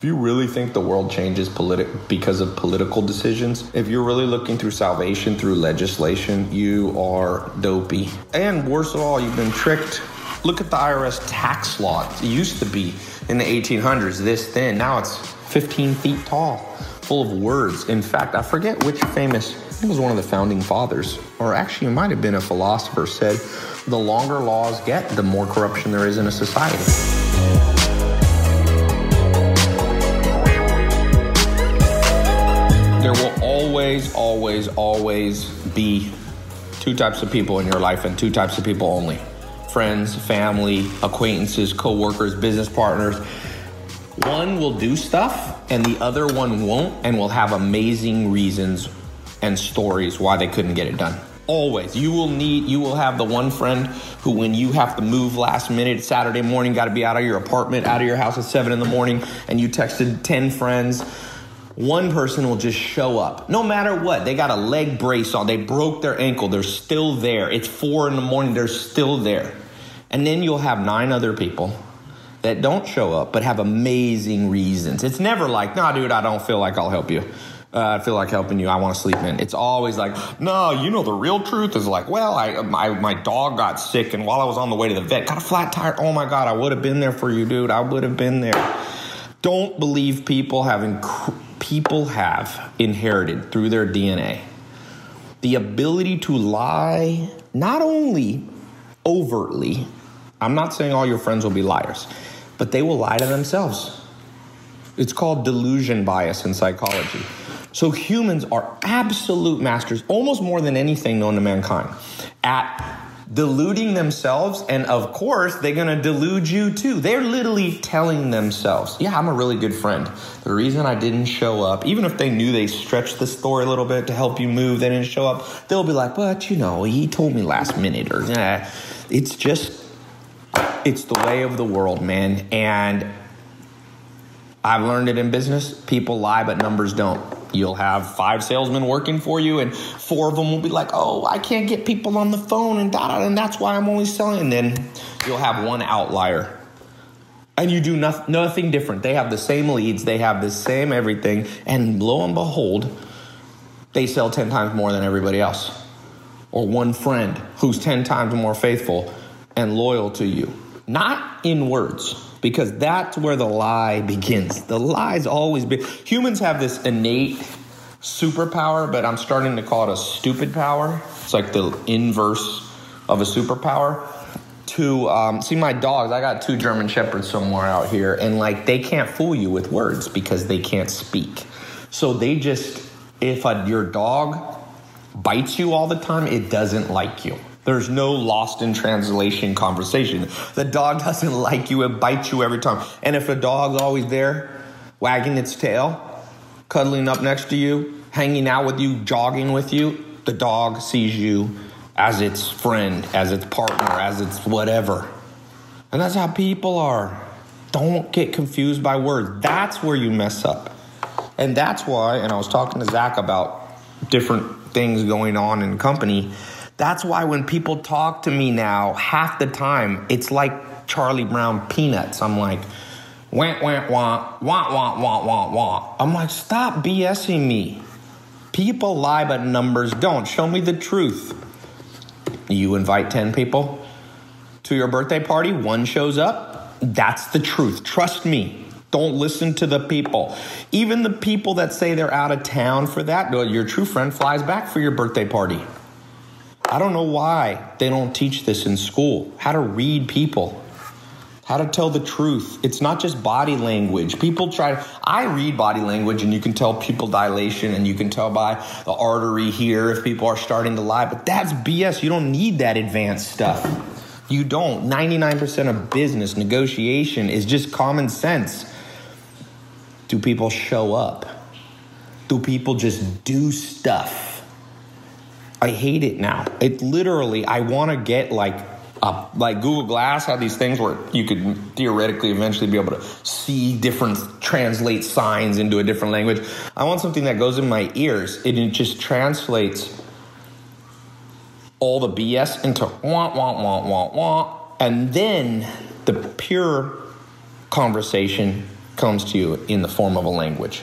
If you really think the world changes politi- because of political decisions, if you're really looking through salvation through legislation, you are dopey. And worse of all, you've been tricked. Look at the IRS tax law. It used to be in the 1800s this thin. Now it's 15 feet tall, full of words. In fact, I forget which famous, I think it was one of the founding fathers, or actually it might have been a philosopher, said the longer laws get, the more corruption there is in a society. Always, always, always be two types of people in your life and two types of people only friends, family, acquaintances, co workers, business partners. One will do stuff and the other one won't, and will have amazing reasons and stories why they couldn't get it done. Always. You will need, you will have the one friend who, when you have to move last minute, Saturday morning, got to be out of your apartment, out of your house at seven in the morning, and you texted 10 friends one person will just show up no matter what they got a leg brace on they broke their ankle they're still there it's four in the morning they're still there and then you'll have nine other people that don't show up but have amazing reasons it's never like nah dude i don't feel like i'll help you uh, I feel like helping you. I want to sleep in. It's always like, no, you know, the real truth is like, well, I, my, my dog got sick, and while I was on the way to the vet, got a flat tire. Oh my God, I would have been there for you, dude. I would have been there. Don't believe people having people have inherited through their DNA the ability to lie, not only overtly, I'm not saying all your friends will be liars, but they will lie to themselves. It's called delusion bias in psychology. So humans are absolute masters, almost more than anything known to mankind, at deluding themselves and of course they're going to delude you too. They're literally telling themselves yeah i'm a really good friend. The reason i didn't show up even if they knew they stretched the story a little bit to help you move they didn't show up they'll be like but you know he told me last minute or yeah. It's just it's the way of the world man and i've learned it in business. People lie but numbers don't You'll have five salesmen working for you, and four of them will be like, "Oh, I can't get people on the phone," and da da, and that's why I'm only selling. And then you'll have one outlier, and you do nothing, nothing different. They have the same leads, they have the same everything, and lo and behold, they sell ten times more than everybody else. Or one friend who's ten times more faithful and loyal to you, not in words because that's where the lie begins. The lie's always been. Humans have this innate superpower, but I'm starting to call it a stupid power. It's like the inverse of a superpower. To um, see my dogs, I got two German Shepherds somewhere out here, and like they can't fool you with words because they can't speak. So they just, if a, your dog bites you all the time, it doesn't like you. There's no lost in translation conversation. The dog doesn't like you, it bites you every time. And if the dog's always there, wagging its tail, cuddling up next to you, hanging out with you, jogging with you, the dog sees you as its friend, as its partner, as its whatever. And that's how people are. Don't get confused by words. That's where you mess up. And that's why, and I was talking to Zach about different things going on in company that's why when people talk to me now, half the time, it's like Charlie Brown peanuts. I'm like, wah, wah, wah, wah, wah, wah, wah. I'm like, stop BSing me. People lie, but numbers don't. Show me the truth. You invite 10 people to your birthday party, one shows up. That's the truth. Trust me. Don't listen to the people. Even the people that say they're out of town for that, your true friend flies back for your birthday party. I don't know why they don't teach this in school how to read people, how to tell the truth. It's not just body language. People try, I read body language and you can tell pupil dilation and you can tell by the artery here if people are starting to lie, but that's BS. You don't need that advanced stuff. You don't. 99% of business negotiation is just common sense. Do people show up? Do people just do stuff? I hate it now. It literally, I want to get like like Google Glass had these things where you could theoretically eventually be able to see different translate signs into a different language. I want something that goes in my ears and it just translates all the BS into wah wah wah wah wah, and then the pure conversation comes to you in the form of a language.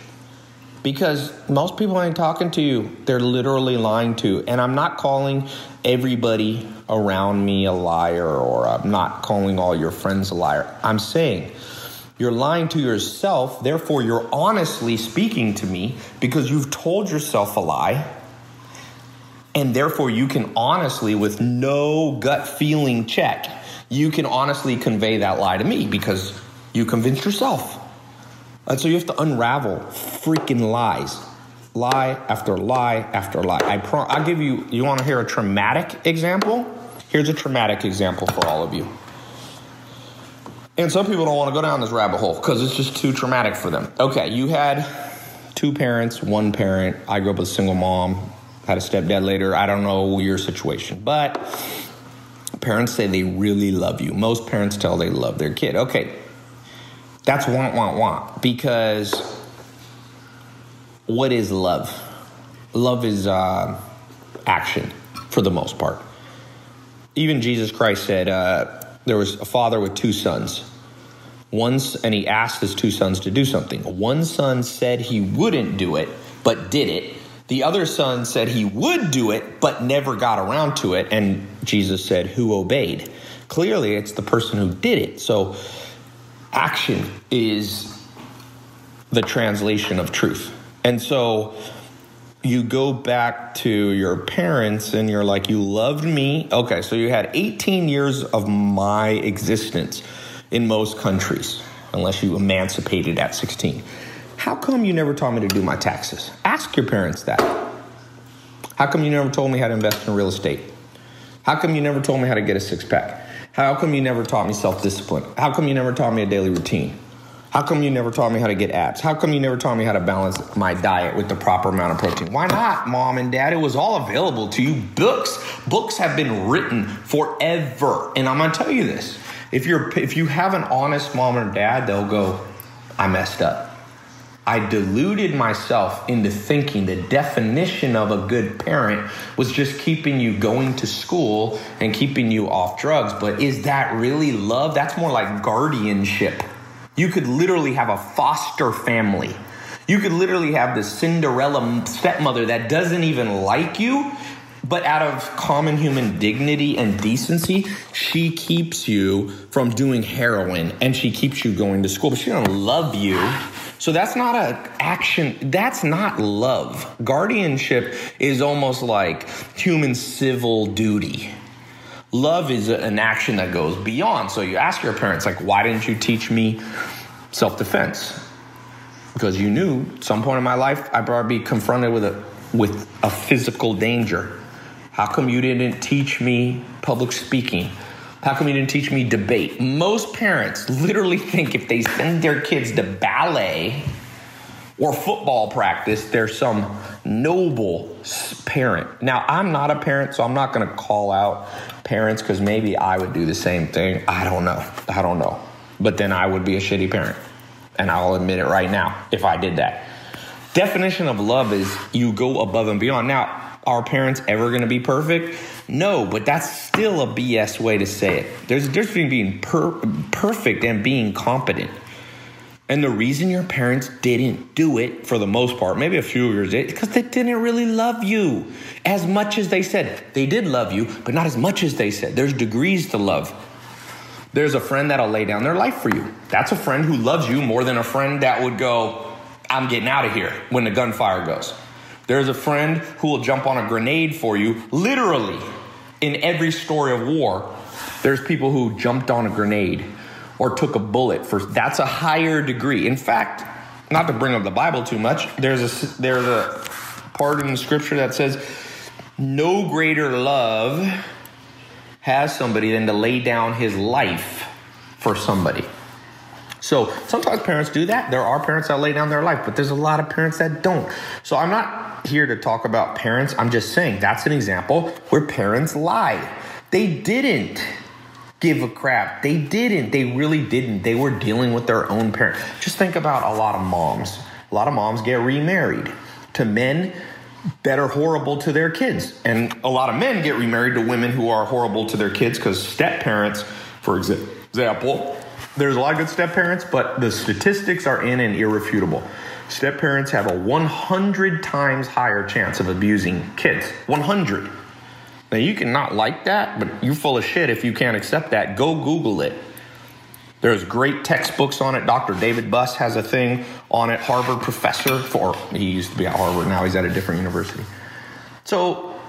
Because most people ain't talking to you, they're literally lying to. And I'm not calling everybody around me a liar or I'm not calling all your friends a liar. I'm saying you're lying to yourself, therefore, you're honestly speaking to me because you've told yourself a lie. And therefore, you can honestly, with no gut feeling check, you can honestly convey that lie to me because you convinced yourself. And so you have to unravel freaking lies. Lie after lie after lie. I pro- I'll give you, you want to hear a traumatic example? Here's a traumatic example for all of you. And some people don't want to go down this rabbit hole because it's just too traumatic for them. Okay, you had two parents, one parent. I grew up with a single mom, had a stepdad later. I don't know your situation, but parents say they really love you. Most parents tell they love their kid. Okay, that's want, want, want. Because what is love? Love is uh, action for the most part. Even Jesus Christ said uh, there was a father with two sons. Once, and he asked his two sons to do something. One son said he wouldn't do it, but did it. The other son said he would do it, but never got around to it. And Jesus said, Who obeyed? Clearly, it's the person who did it. So, action is the translation of truth. And so, you go back to your parents and you're like, You loved me. Okay, so you had 18 years of my existence in most countries, unless you emancipated at 16. How come you never taught me to do my taxes? Ask your parents that. How come you never told me how to invest in real estate? How come you never told me how to get a six pack? How come you never taught me self discipline? How come you never taught me a daily routine? How come you never taught me how to get abs? How come you never taught me how to balance my diet with the proper amount of protein? Why not, mom and dad? It was all available to you. Books, books have been written forever. And I'm gonna tell you this. If you're if you have an honest mom or dad, they'll go, I messed up. I deluded myself into thinking the definition of a good parent was just keeping you going to school and keeping you off drugs. But is that really love? That's more like guardianship. You could literally have a foster family. You could literally have the Cinderella stepmother that doesn't even like you, but out of common human dignity and decency, she keeps you from doing heroin and she keeps you going to school, but she don't love you. So that's not a action. That's not love. Guardianship is almost like human civil duty. Love is an action that goes beyond. So you ask your parents, like, why didn't you teach me self defense? Because you knew at some point in my life I'd probably be confronted with a with a physical danger. How come you didn't teach me public speaking? How come you didn't teach me debate? Most parents literally think if they send their kids to ballet or football practice, they're some noble parent. Now, I'm not a parent, so I'm not going to call out parents because maybe I would do the same thing. I don't know. I don't know. But then I would be a shitty parent. And I'll admit it right now if I did that. Definition of love is you go above and beyond. Now, are parents ever going to be perfect? No, but that's still a BS way to say it. There's a difference between being per- perfect and being competent. And the reason your parents didn't do it for the most part, maybe a few years, because they didn't really love you as much as they said. They did love you, but not as much as they said. There's degrees to love. There's a friend that'll lay down their life for you. That's a friend who loves you more than a friend that would go, I'm getting out of here when the gunfire goes. There's a friend who will jump on a grenade for you, literally. In every story of war, there's people who jumped on a grenade or took a bullet for that's a higher degree. In fact, not to bring up the Bible too much, there's a there's a part in the scripture that says no greater love has somebody than to lay down his life for somebody. So sometimes parents do that. There are parents that lay down their life, but there's a lot of parents that don't. So I'm not here to talk about parents. I'm just saying that's an example where parents lied. They didn't give a crap. They didn't. They really didn't. They were dealing with their own parents. Just think about a lot of moms. A lot of moms get remarried to men that are horrible to their kids. And a lot of men get remarried to women who are horrible to their kids because step parents, for example, there's a lot of good step parents, but the statistics are in and irrefutable. Step parents have a 100 times higher chance of abusing kids. 100. Now, you can not like that, but you're full of shit if you can't accept that. Go Google it. There's great textbooks on it. Dr. David Buss has a thing on it. Harvard professor for he used to be at Harvard, now he's at a different university. So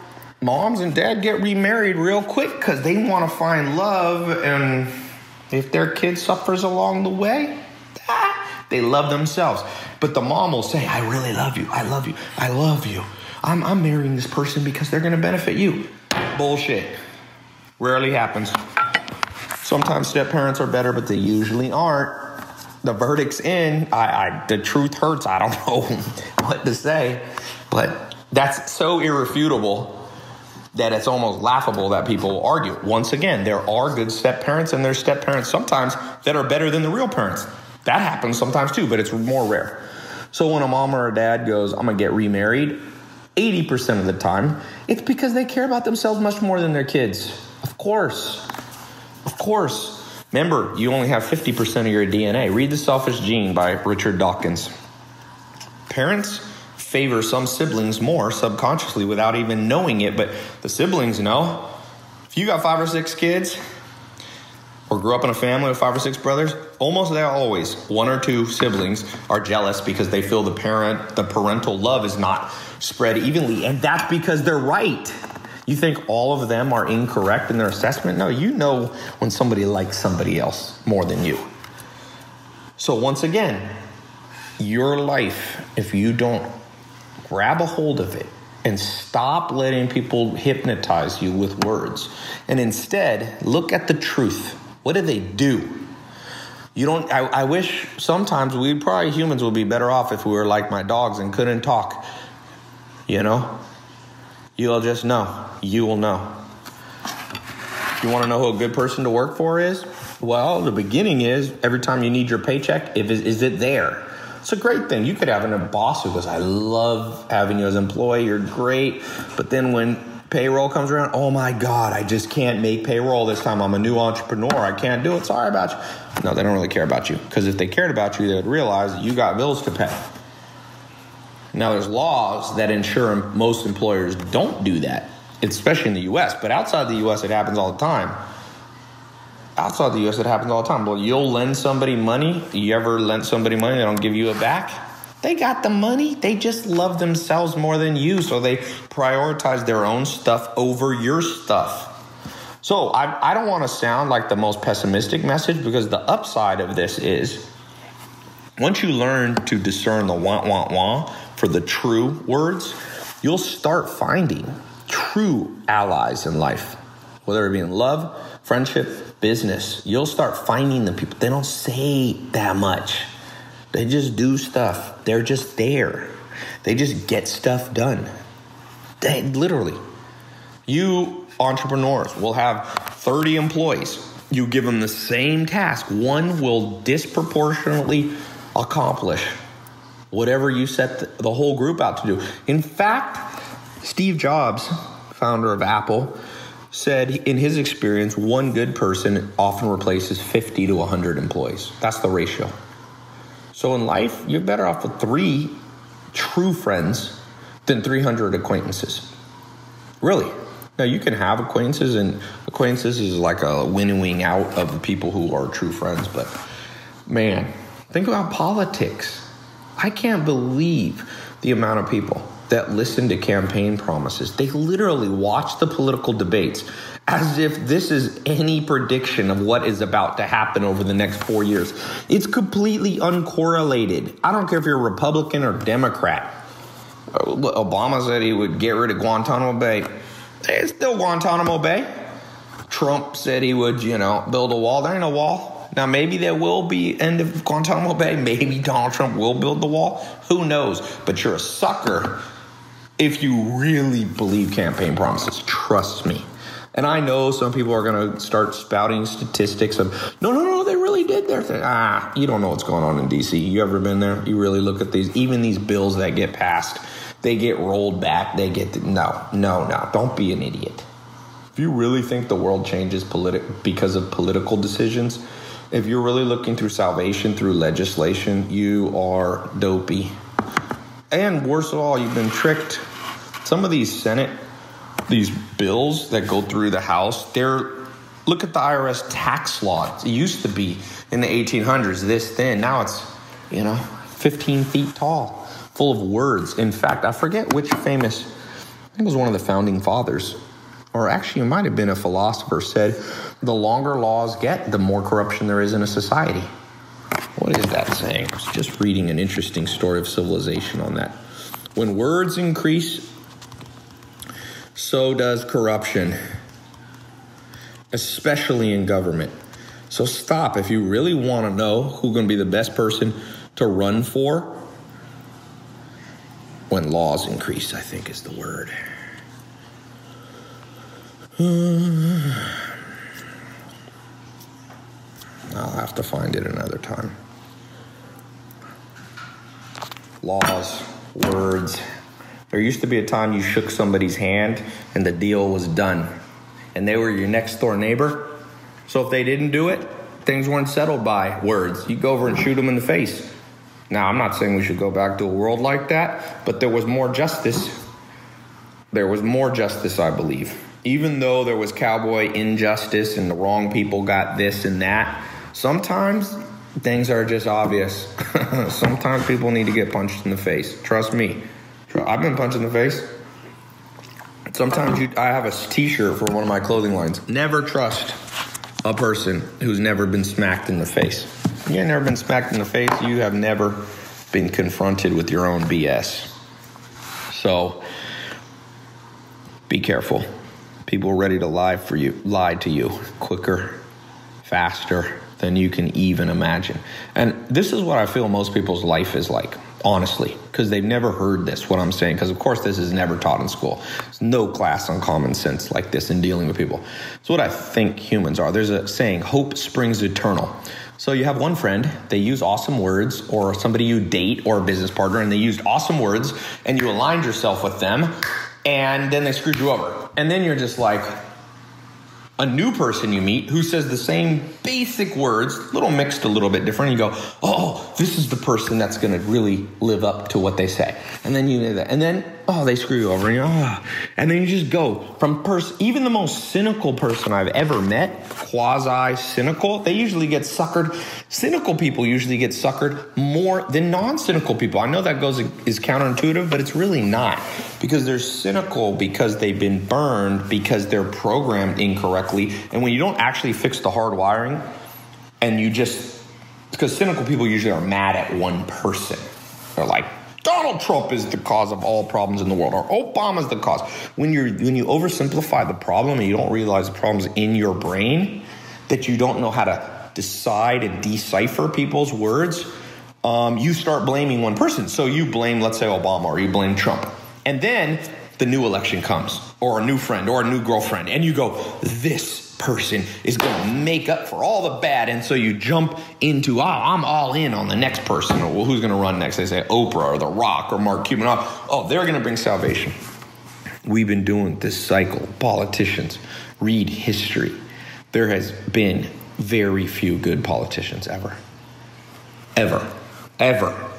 moms and dad get remarried real quick because they want to find love and if their kid suffers along the way, ah, they love themselves. But the mom will say, I really love you. I love you. I love you. I'm, I'm marrying this person because they're going to benefit you. Bullshit. Rarely happens. Sometimes step parents are better, but they usually aren't. The verdict's in. I, I the truth hurts. I don't know what to say, but that's so irrefutable that it's almost laughable that people argue. Once again, there are good step parents and there's step parents sometimes that are better than the real parents. That happens sometimes too, but it's more rare. So when a mom or a dad goes, I'm gonna get remarried, 80% of the time, it's because they care about themselves much more than their kids. Of course. Of course. Remember, you only have 50% of your DNA. Read The Selfish Gene by Richard Dawkins. Parents favor some siblings more subconsciously without even knowing it, but the siblings know. If you got five or six kids, or grew up in a family with five or six brothers, almost they always one or two siblings are jealous because they feel the parent, the parental love is not spread evenly, and that's because they're right. You think all of them are incorrect in their assessment? No, you know when somebody likes somebody else more than you. So once again, your life, if you don't grab a hold of it and stop letting people hypnotize you with words. And instead, look at the truth. What do they do? You don't, I, I wish sometimes we probably humans would be better off if we were like my dogs and couldn't talk. You know? You'll just know. You will know. You want to know who a good person to work for is? Well, the beginning is every time you need your paycheck, if is it there? It's a great thing. You could have a boss who goes, I love having you as an employee. You're great. But then when payroll comes around, oh my God, I just can't make payroll this time. I'm a new entrepreneur. I can't do it. Sorry about you. No, they don't really care about you. Because if they cared about you, they would realize that you got bills to pay. Now, there's laws that ensure most employers don't do that, especially in the US. But outside the US, it happens all the time outside the US, it happens all the time. Well, you'll lend somebody money. You ever lend somebody money, they don't give you it back? They got the money. They just love themselves more than you. So they prioritize their own stuff over your stuff. So I, I don't want to sound like the most pessimistic message because the upside of this is once you learn to discern the want, want, want for the true words, you'll start finding true allies in life, whether it be in love, friendship, business, you'll start finding the people. They don't say that much. They just do stuff. They're just there. They just get stuff done. They literally. You entrepreneurs will have 30 employees. You give them the same task. One will disproportionately accomplish whatever you set the whole group out to do. In fact, Steve Jobs, founder of Apple, said in his experience, one good person often replaces 50 to 100 employees. That's the ratio. So in life, you're better off with three true friends than 300 acquaintances. Really. Now, you can have acquaintances, and acquaintances is like a winnowing out of the people who are true friends. But man, think about politics. I can't believe the amount of people that listen to campaign promises. They literally watch the political debates as if this is any prediction of what is about to happen over the next four years. It's completely uncorrelated. I don't care if you're a Republican or Democrat. Uh, Obama said he would get rid of Guantanamo Bay. It's still Guantanamo Bay. Trump said he would, you know, build a wall. There ain't a wall. Now, maybe there will be end of Guantanamo Bay. Maybe Donald Trump will build the wall. Who knows? But you're a sucker if you really believe campaign promises. Trust me. And I know some people are going to start spouting statistics of, no, no, no, they really did their thing. Ah, you don't know what's going on in DC. You ever been there? You really look at these, even these bills that get passed, they get rolled back. They get, no, no, no, don't be an idiot. If you really think the world changes politi- because of political decisions, if you're really looking through salvation through legislation, you are dopey. And worse of all, you've been tricked. Some of these Senate, these bills that go through the House, they're look at the IRS tax law. It used to be in the 1800s this thin. Now it's, you know, 15 feet tall, full of words. In fact, I forget which famous, I think it was one of the founding fathers, or actually it might have been a philosopher, said the longer laws get, the more corruption there is in a society. What is that saying? I was just reading an interesting story of civilization on that. When words increase, so does corruption, especially in government. So stop. If you really want to know who's going to be the best person to run for, when laws increase, I think is the word. I'll have to find it another time. Laws, words. There used to be a time you shook somebody's hand and the deal was done, and they were your next door neighbor. So if they didn't do it, things weren't settled by words. You go over and shoot them in the face. Now, I'm not saying we should go back to a world like that, but there was more justice. There was more justice, I believe. Even though there was cowboy injustice and the wrong people got this and that, sometimes things are just obvious. sometimes people need to get punched in the face. Trust me. I've been punched in the face. Sometimes you, I have a t-shirt for one of my clothing lines. Never trust a person who's never been smacked in the face. You have never been smacked in the face. You have never been confronted with your own BS. So be careful. People are ready to lie for you, lie to you quicker, faster than you can even imagine. And this is what I feel most people's life is like, honestly, because they've never heard this, what I'm saying. Because, of course, this is never taught in school. There's no class on common sense like this in dealing with people. It's what I think humans are. There's a saying, hope springs eternal. So you have one friend, they use awesome words, or somebody you date or a business partner, and they used awesome words, and you aligned yourself with them, and then they screwed you over. And then you're just like, a new person you meet who says the same basic words, a little mixed, a little bit different. You go, oh, this is the person that's going to really live up to what they say. And then you know that. And then, oh, they screw you over. And, oh. and then you just go from person, even the most cynical person I've ever met, quasi cynical, they usually get suckered. Cynical people usually get suckered more than non cynical people. I know that goes is counterintuitive, but it's really not because they're cynical because they've been burned because they're programmed incorrectly. And when you don't actually fix the hard wiring and you just, because cynical people usually are mad at one person. They're like, Donald Trump is the cause of all problems in the world, or Obama's the cause. When you when you oversimplify the problem and you don't realize the problem's in your brain, that you don't know how to decide and decipher people's words, um, you start blaming one person. So you blame, let's say, Obama, or you blame Trump. And then the new election comes, or a new friend, or a new girlfriend, and you go, this person is going to make up for all the bad. And so you jump into, oh, I'm all in on the next person. Or, well, who's going to run next? They say Oprah or The Rock or Mark Cuban. Oh, oh they're going to bring salvation. We've been doing this cycle. Politicians, read history. There has been very few good politicians ever. Ever. Ever.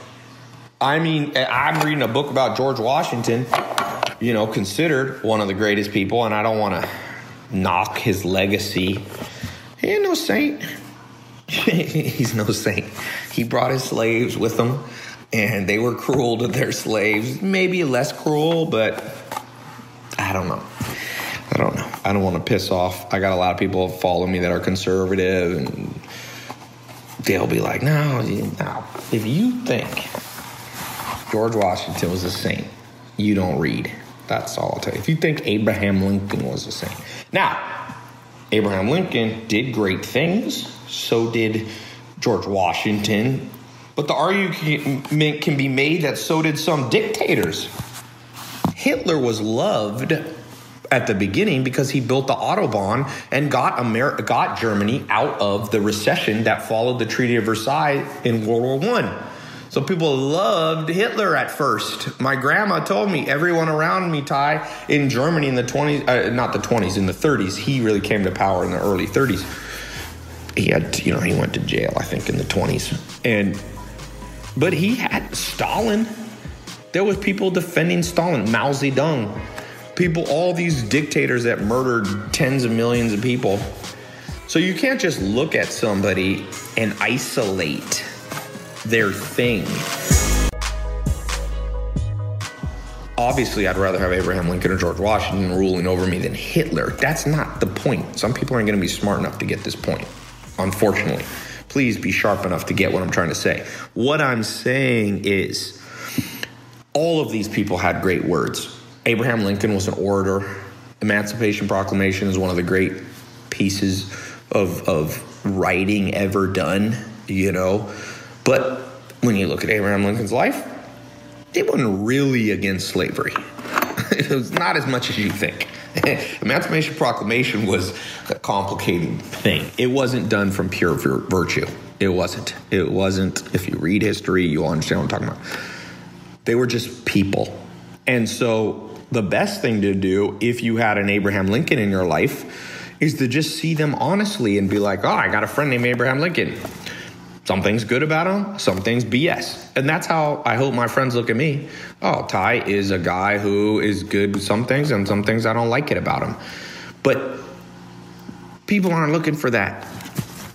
I mean, I'm reading a book about George Washington, you know, considered one of the greatest people, and I don't want to knock his legacy. He ain't no saint. He's no saint. He brought his slaves with him, and they were cruel to their slaves. Maybe less cruel, but I don't know. I don't know. I don't want to piss off. I got a lot of people follow me that are conservative, and they'll be like, "No, no. If you think George Washington was a saint. You don't read. That's all I'll tell you. If you think Abraham Lincoln was a saint. Now, Abraham Lincoln did great things, so did George Washington, but the argument can be made that so did some dictators. Hitler was loved at the beginning because he built the autobahn and got got Germany out of the recession that followed the Treaty of Versailles in World War One. So people loved Hitler at first. My grandma told me everyone around me, Tai, in Germany in the 20s, uh, not the 20s, in the 30s, he really came to power in the early 30s. he had, you know, he went to jail, I think, in the 20s. And, but he had Stalin. There was people defending Stalin, Mao Zedong, people, all these dictators that murdered tens of millions of people. So you can't just look at somebody and isolate their thing. Obviously, I'd rather have Abraham Lincoln or George Washington ruling over me than Hitler. That's not the point. Some people aren't going to be smart enough to get this point, unfortunately. Please be sharp enough to get what I'm trying to say. What I'm saying is, all of these people had great words. Abraham Lincoln was an orator. Emancipation Proclamation is one of the great pieces of, of writing ever done, you know. But when you look at Abraham Lincoln's life, it wasn't really against slavery. it was not as much as you think. Emancipation Proclamation was a complicated thing. It wasn't done from pure virtue. It wasn't. It wasn't. If you read history, you'll understand what I'm talking about. They were just people. And so the best thing to do if you had an Abraham Lincoln in your life is to just see them honestly and be like, oh, I got a friend named Abraham Lincoln. Some things good about him, some things BS. And that's how I hope my friends look at me. Oh, Tai is a guy who is good with some things and some things I don't like it about him. But people aren't looking for that.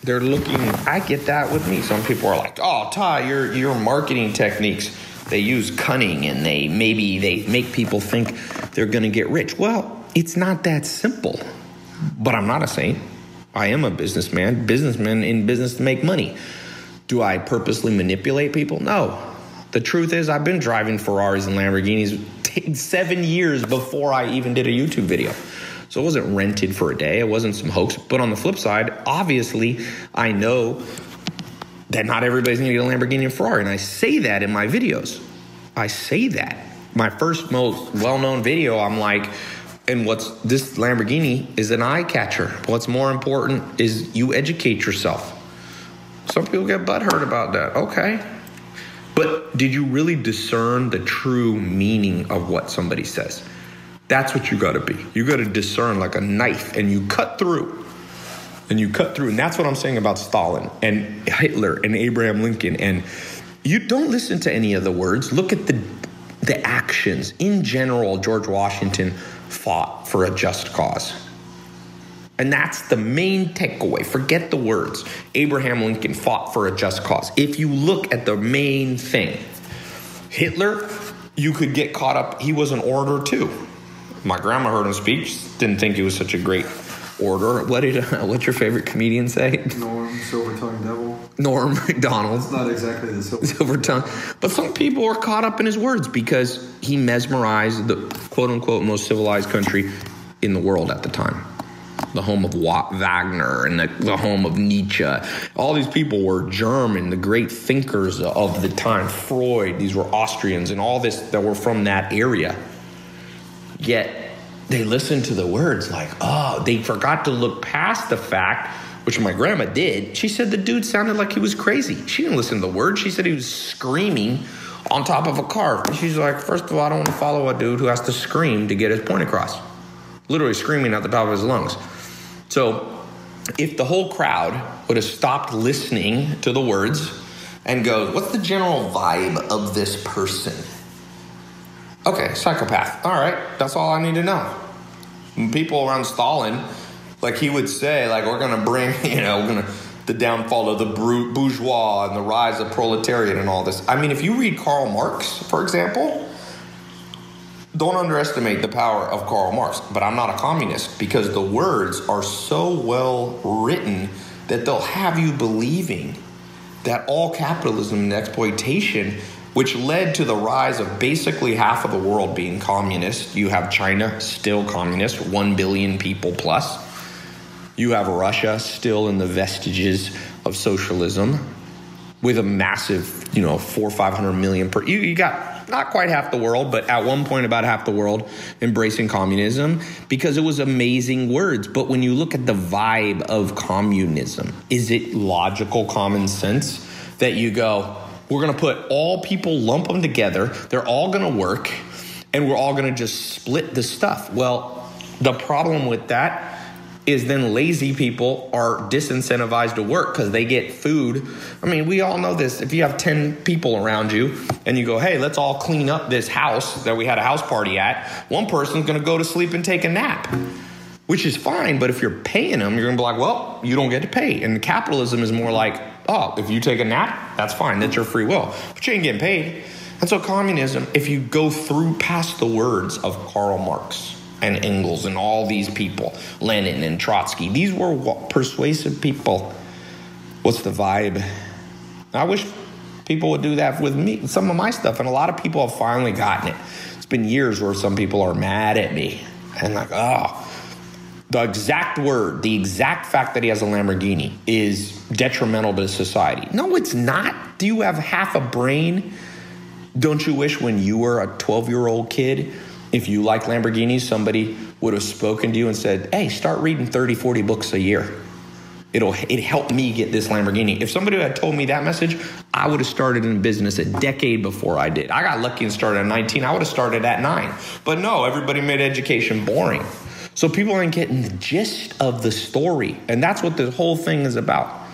They're looking, I get that with me. Some people are like, oh, Tai, your, your marketing techniques, they use cunning and they maybe they make people think they're going to get rich. Well, it's not that simple. But I'm not a saint. I am a businessman, businessman in business to make money. Do I purposely manipulate people? No. The truth is, I've been driving Ferraris and Lamborghinis seven years before I even did a YouTube video. So it wasn't rented for a day, it wasn't some hoax. But on the flip side, obviously, I know that not everybody's gonna get a Lamborghini and Ferrari. And I say that in my videos. I say that. My first most well known video, I'm like, and what's this Lamborghini is an eye catcher. What's more important is you educate yourself. Some people get butthurt about that. Okay. But did you really discern the true meaning of what somebody says? That's what you got to be. You got to discern like a knife and you cut through. And you cut through. And that's what I'm saying about Stalin and Hitler and Abraham Lincoln. And you don't listen to any of the words. Look at the the actions. In general, George Washington fought for a just cause. And that's the main takeaway. Forget the words. Abraham Lincoln fought for a just cause. If you look at the main thing, Hitler, you could get caught up. He was an orator too. My grandma heard him speak. Didn't think he was such a great orator. What did uh, what's your favorite comedian say? Norm Silver Tongue Devil. Norm Macdonald. It's not exactly the silver, silver tongue, but some people were caught up in his words because he mesmerized the quote unquote most civilized country in the world at the time the home of Wagner and the, the, home of Nietzsche. All these people were German, the great thinkers of the time. Freud, these were Austrians, and all this that were from that area. Yet they listened to the words like, oh, they forgot to look past the fact, which my grandma did. She said the dude sounded like he was crazy. She didn't listen to the words. She said he was screaming on top of a car. she's like, first of all, I don't want to follow a dude who has to scream to get his point across. Literally screaming at the top of his lungs. So if the whole crowd would have stopped listening to the words and go, what's the general vibe of this person? Okay, psychopath. All right, that's all I need to know. people around Stalin, like he would say, like we're gonna bring, you know, we're gonna the downfall of the bourgeois and the rise of proletariat and all this. I mean, if you read Karl Marx, for example, don't underestimate the power of Karl Marx, but I'm not a communist because the words are so well written that they'll have you believing that all capitalism and exploitation, which led to the rise of basically half of the world being communist, you have China still communist, 1 billion people plus. You have Russia still in the vestiges of socialism with a massive, you know, four or 500 million per. You, you got not quite half the world, but at one point about half the world embracing communism because it was amazing words. But when you look at the vibe of communism, is it logical common sense that you go, we're going to put all people, lump them together, they're all going to work, and we're all going to just split the stuff? Well, the problem with that is then lazy people are disincentivized to work because they get food. I mean, we all know this. If you have 10 people around you and you go, hey, let's all clean up this house that we had a house party at, one person's gonna go to sleep and take a nap, which is fine. But if you're paying them, you're gonna be like, well, you don't get to pay. And capitalism is more like, oh, if you take a nap, that's fine. That's your free will. But you ain't getting paid. And so, communism, if you go through past the words of Karl Marx, and Engels and all these people, Lenin and Trotsky. These were persuasive people. What's the vibe? I wish people would do that with me, some of my stuff, and a lot of people have finally gotten it. It's been years where some people are mad at me and like, oh, the exact word, the exact fact that he has a Lamborghini is detrimental to society. No, it's not. Do you have half a brain? Don't you wish when you were a 12 year old kid if you like Lamborghinis, somebody would have spoken to you and said, hey, start reading 30, 40 books a year. It'll it helped me get this Lamborghini. If somebody had told me that message, I would have started in business a decade before I did. I got lucky and started at 19. I would have started at nine. But no, everybody made education boring. So people aren't getting the gist of the story. And that's what the whole thing is about.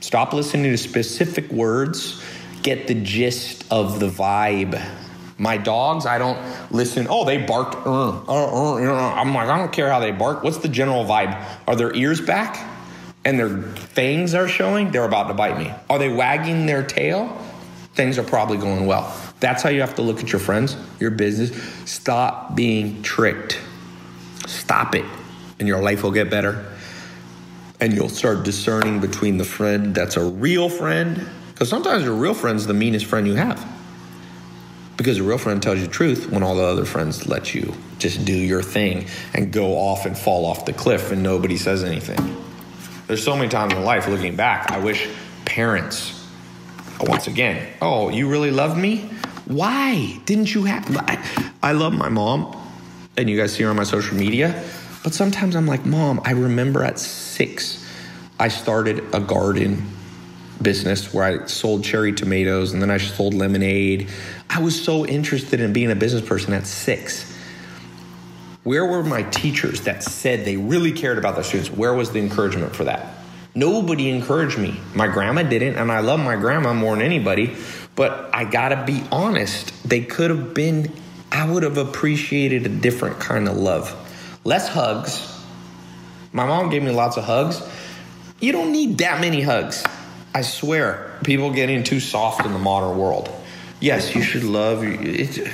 Stop listening to specific words, get the gist of the vibe my dogs, I don't listen. Oh, they barked. Uh, uh, uh, I'm like, I don't care how they bark. What's the general vibe? Are their ears back and their fangs are showing? They're about to bite me. Are they wagging their tail? Things are probably going well. That's how you have to look at your friends, your business. Stop being tricked. Stop it, and your life will get better. And you'll start discerning between the friend that's a real friend, because sometimes your real friend's the meanest friend you have. Because a real friend tells you the truth when all the other friends let you just do your thing and go off and fall off the cliff and nobody says anything. There's so many times in life looking back, I wish parents, once again, oh, you really love me? Why didn't you have? I, I love my mom, and you guys see her on my social media, but sometimes I'm like, Mom, I remember at six, I started a garden business where I sold cherry tomatoes and then I sold lemonade. I was so interested in being a business person at six. Where were my teachers that said they really cared about their students? Where was the encouragement for that? Nobody encouraged me. My grandma didn't, and I love my grandma more than anybody, but I gotta be honest. They could have been, I would have appreciated a different kind of love. Less hugs. My mom gave me lots of hugs. You don't need that many hugs. I swear, people getting too soft in the modern world. Yes, you should love. It,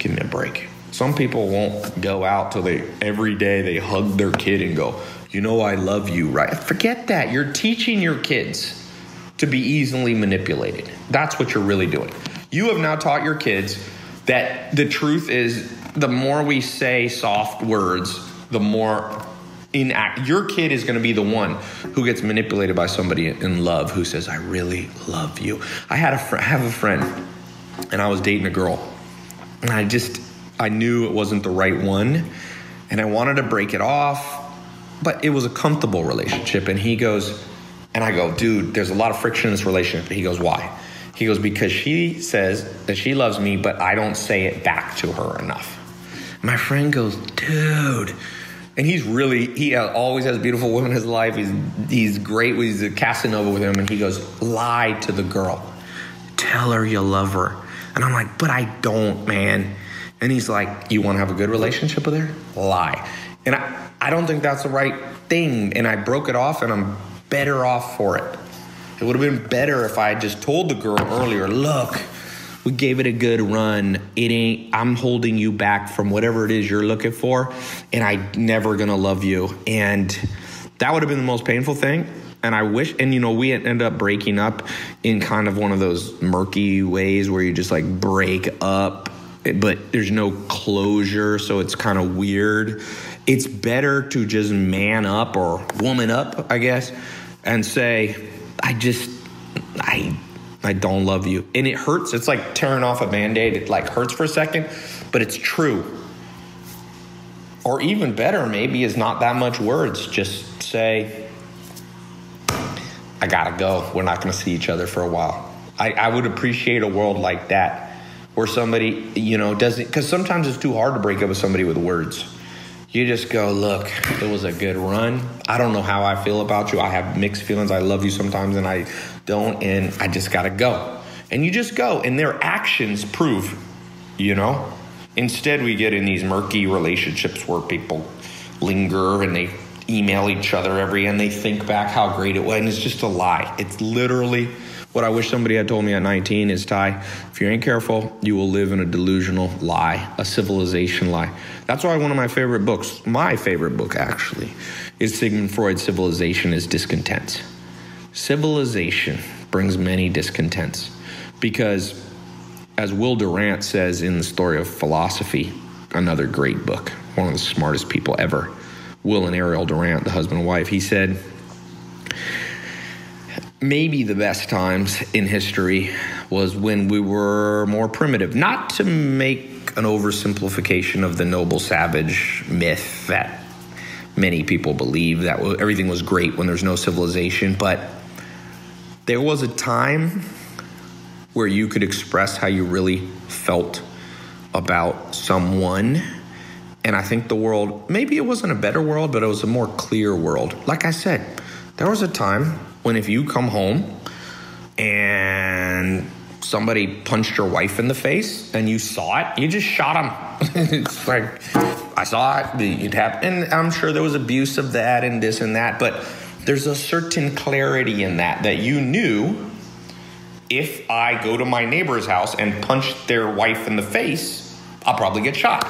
give me a break. Some people won't go out till they every day they hug their kid and go, "You know I love you," right? Forget that. You're teaching your kids to be easily manipulated. That's what you're really doing. You have now taught your kids that the truth is the more we say soft words, the more inact. Your kid is going to be the one who gets manipulated by somebody in love who says, "I really love you." I had a fr- have a friend, and I was dating a girl, and I just I knew it wasn't the right one, and I wanted to break it off, but it was a comfortable relationship. And he goes, and I go, "Dude, there's a lot of friction in this relationship." He goes, "Why?" He goes, "Because she says that she loves me, but I don't say it back to her enough." My friend goes, "Dude." And he's really he always has beautiful women in his life. He's he's great. He's a Casanova with him, and he goes lie to the girl, tell her you love her, and I'm like, but I don't, man. And he's like, you want to have a good relationship with her? Lie, and I I don't think that's the right thing, and I broke it off, and I'm better off for it. It would have been better if I had just told the girl earlier, look we gave it a good run. It ain't, I'm holding you back from whatever it is you're looking for, and I never gonna love you. And that would have been the most painful thing. And I wish, and you know, we end up breaking up in kind of one of those murky ways where you just like break up, but there's no closure, so it's kind of weird. It's better to just man up or woman up, I guess, and say, I just, I I don't love you. And it hurts. It's like tearing off a band aid. It like hurts for a second, but it's true. Or even better, maybe is not that much words. Just say, I gotta go. We're not gonna see each other for a while. I, I would appreciate a world like that where somebody, you know, doesn't, because sometimes it's too hard to break up with somebody with words. you just go, look, it was a good run. I don't know how I feel about you. I have mixed feelings. I love you sometimes and I don't, and I just gotta go. And you just go, and their actions prove, you know? Instead, we get in these murky relationships where people linger and they email each other every and they think back how great it was, and it's just a lie. It's literally what I wish somebody had told me at 19 is Tai, if you ain't careful, you will live in a delusional lie, a civilization lie. That's why one of my favorite books, my favorite book actually, is Sigmund Freud's Civilization is Discontent. Civilization brings many discontents because, as Will Durant says in The Story of Philosophy, another great book, one of the smartest people ever, Will and Ariel Durant, the husband and wife, he said, maybe the best times in history was when we were more primitive. Not to make an oversimplification of the noble savage myth that many people believe that everything was great when there's no civilization, but there was a time where you could express how you really felt about someone. And I think the world, maybe it wasn't a better world, but it was a more clear world. Like I said, there was a time when if you come home and somebody punched your wife in the face and you saw it, you just shot him. it's like, I saw it, it happened. And I'm sure there was abuse of that and this and that, but there's a certain clarity in that, that you knew if I go to my neighbor's house and punch their wife in the face, I'll probably get shot.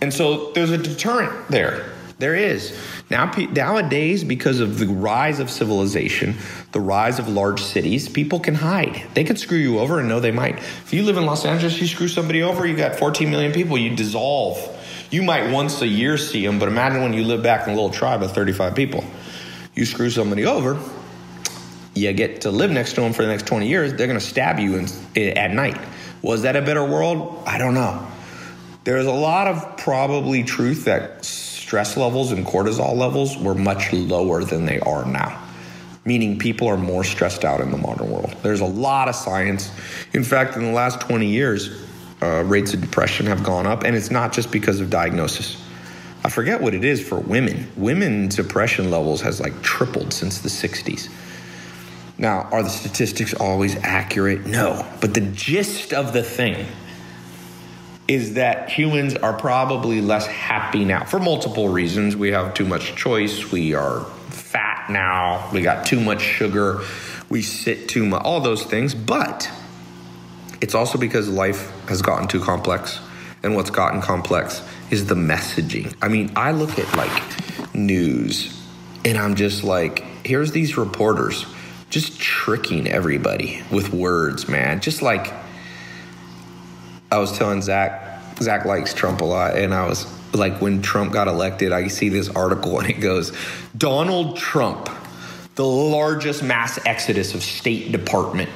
And so there's a deterrent there. There is. Now, nowadays, because of the rise of civilization, the rise of large cities, people can hide. They can screw you over and know they might. If you live in Los Angeles, you screw somebody over, you got 14 million people, you dissolve. You might once a year see them, but imagine when you live back in a little tribe of 35 people. You screw somebody over, you get to live next to them for the next 20 years, they're going to stab you in, at night. Was that a better world? I don't know. There's a lot of probably truth that stress levels and cortisol levels were much lower than they are now, meaning people are more stressed out in the modern world. There's a lot of science. In fact, in the last 20 years, uh, rates of depression have gone up, and it's not just because of diagnosis. I forget what it is for women. Women's depression levels has like tripled since the 60s. Now, are the statistics always accurate? No. But the gist of the thing is that humans are probably less happy now for multiple reasons. We have too much choice, we are fat now, we got too much sugar, we sit too much, all those things. But it's also because life has gotten too complex. And what's gotten complex is the messaging. I mean, I look at like news and I'm just like, here's these reporters just tricking everybody with words, man. Just like I was telling Zach, Zach likes Trump a lot, and I was like, when Trump got elected, I see this article and it goes, Donald Trump, the largest mass exodus of State Department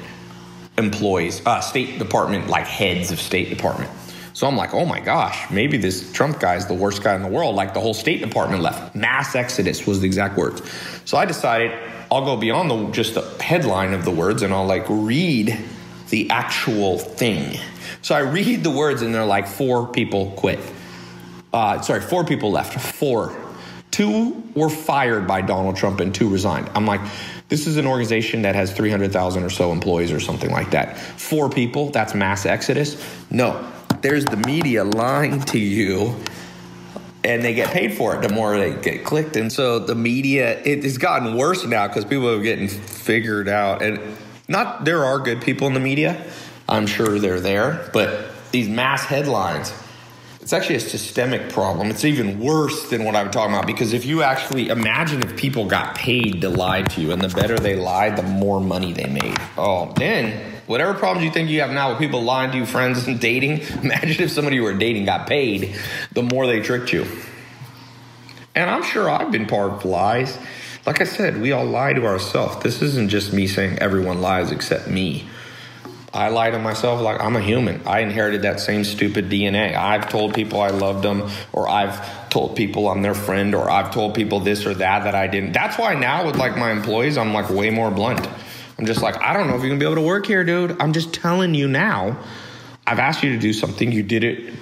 employees, uh, State Department, like heads of State Department. So I'm like, oh my gosh, maybe this Trump guy is the worst guy in the world. Like the whole State Department left. Mass exodus was the exact words. So I decided I'll go beyond the just the headline of the words and I'll like read the actual thing. So I read the words, and they're like, four people quit. Uh, sorry, four people left. Four. Two were fired by Donald Trump, and two resigned. I'm like, this is an organization that has 300,000 or so employees or something like that. Four people, that's mass exodus. No, there's the media lying to you and they get paid for it the more they get clicked. And so the media, it has gotten worse now because people are getting figured out. And not there are good people in the media. I'm sure they're there, but these mass headlines, it's actually a systemic problem. It's even worse than what I'm talking about because if you actually imagine if people got paid to lie to you, and the better they lied, the more money they made. Oh, then whatever problems you think you have now with people lying to you, friends, and dating, imagine if somebody you were dating got paid, the more they tricked you. And I'm sure I've been part of lies. Like I said, we all lie to ourselves. This isn't just me saying everyone lies except me. I lie to myself like I'm a human. I inherited that same stupid DNA. I've told people I loved them, or I've told people I'm their friend, or I've told people this or that that I didn't. That's why now with like my employees, I'm like way more blunt. I'm just like, I don't know if you're gonna be able to work here, dude. I'm just telling you now. I've asked you to do something, you did it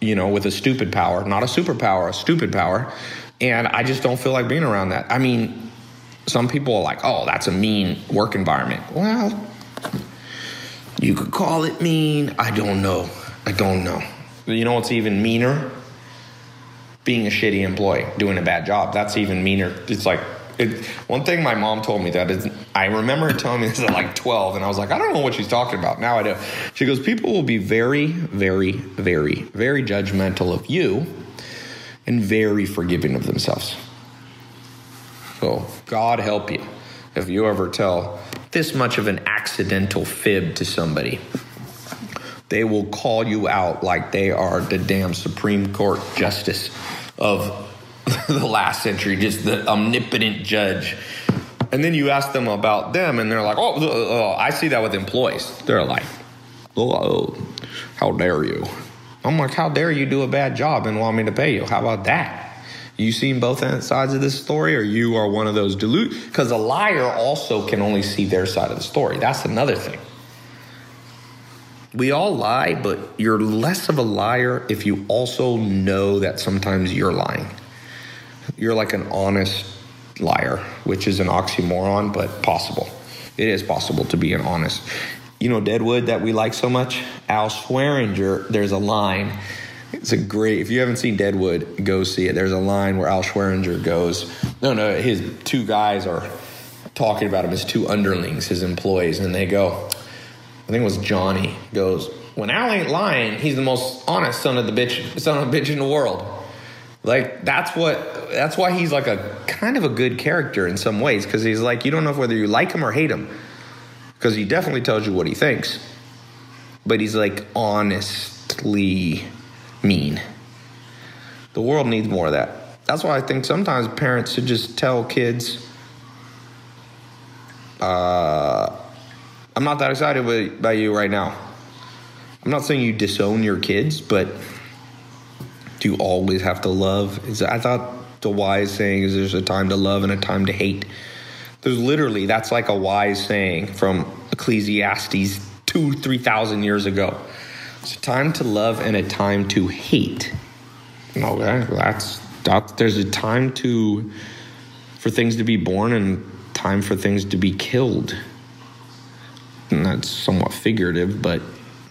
you know, with a stupid power, not a superpower, a stupid power. And I just don't feel like being around that. I mean, some people are like, oh, that's a mean work environment. Well, you could call it mean. I don't know. I don't know. You know what's even meaner? Being a shitty employee, doing a bad job. That's even meaner. It's like, it, one thing my mom told me that is, I remember her telling me this at like 12, and I was like, I don't know what she's talking about. Now I do. She goes, People will be very, very, very, very judgmental of you and very forgiving of themselves. So, God help you if you ever tell this much of an accidental fib to somebody. They will call you out like they are the damn Supreme Court justice of the last century, just the omnipotent judge. And then you ask them about them, and they're like, oh, oh, I see that with employees. They're like, oh, how dare you? I'm like, how dare you do a bad job and want me to pay you? How about that? You seen both sides of this story, or you are one of those dilute? Because a liar also can only see their side of the story. That's another thing. We all lie, but you're less of a liar if you also know that sometimes you're lying. You're like an honest liar, which is an oxymoron, but possible. It is possible to be an honest. You know, Deadwood that we like so much? Al Swearengen, there's a line it's a great. If you haven't seen Deadwood, go see it. There's a line where Al Swearengen goes. No, no, his two guys are talking about him. His two underlings, his employees, and they go. I think it was Johnny goes. When Al ain't lying, he's the most honest son of the bitch, son of a bitch in the world. Like that's what. That's why he's like a kind of a good character in some ways because he's like you don't know whether you like him or hate him because he definitely tells you what he thinks, but he's like honestly mean. The world needs more of that. That's why I think sometimes parents should just tell kids, uh, I'm not that excited by you right now. I'm not saying you disown your kids, but do you always have to love? Is I thought the wise saying is there's a time to love and a time to hate. There's literally that's like a wise saying from Ecclesiastes two, three thousand years ago. It's a time to love and a time to hate. Okay, that's that. There's a time to for things to be born and time for things to be killed. And that's somewhat figurative, but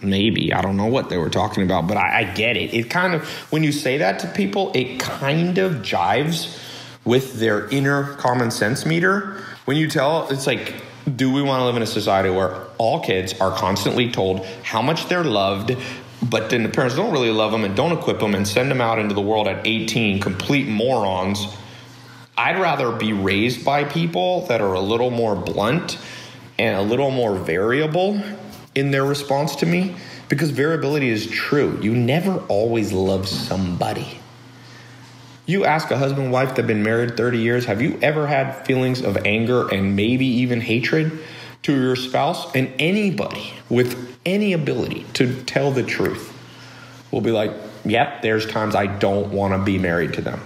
maybe I don't know what they were talking about, but I, I get it. It kind of when you say that to people, it kind of jives with their inner common sense meter. When you tell, it's like do we want to live in a society where all kids are constantly told how much they're loved, but then the parents don't really love them and don't equip them and send them out into the world at 18, complete morons? I'd rather be raised by people that are a little more blunt and a little more variable in their response to me because variability is true. You never always love somebody. You ask a husband and wife that have been married 30 years, have you ever had feelings of anger and maybe even hatred to your spouse? And anybody with any ability to tell the truth will be like, yep, there's times I don't want to be married to them.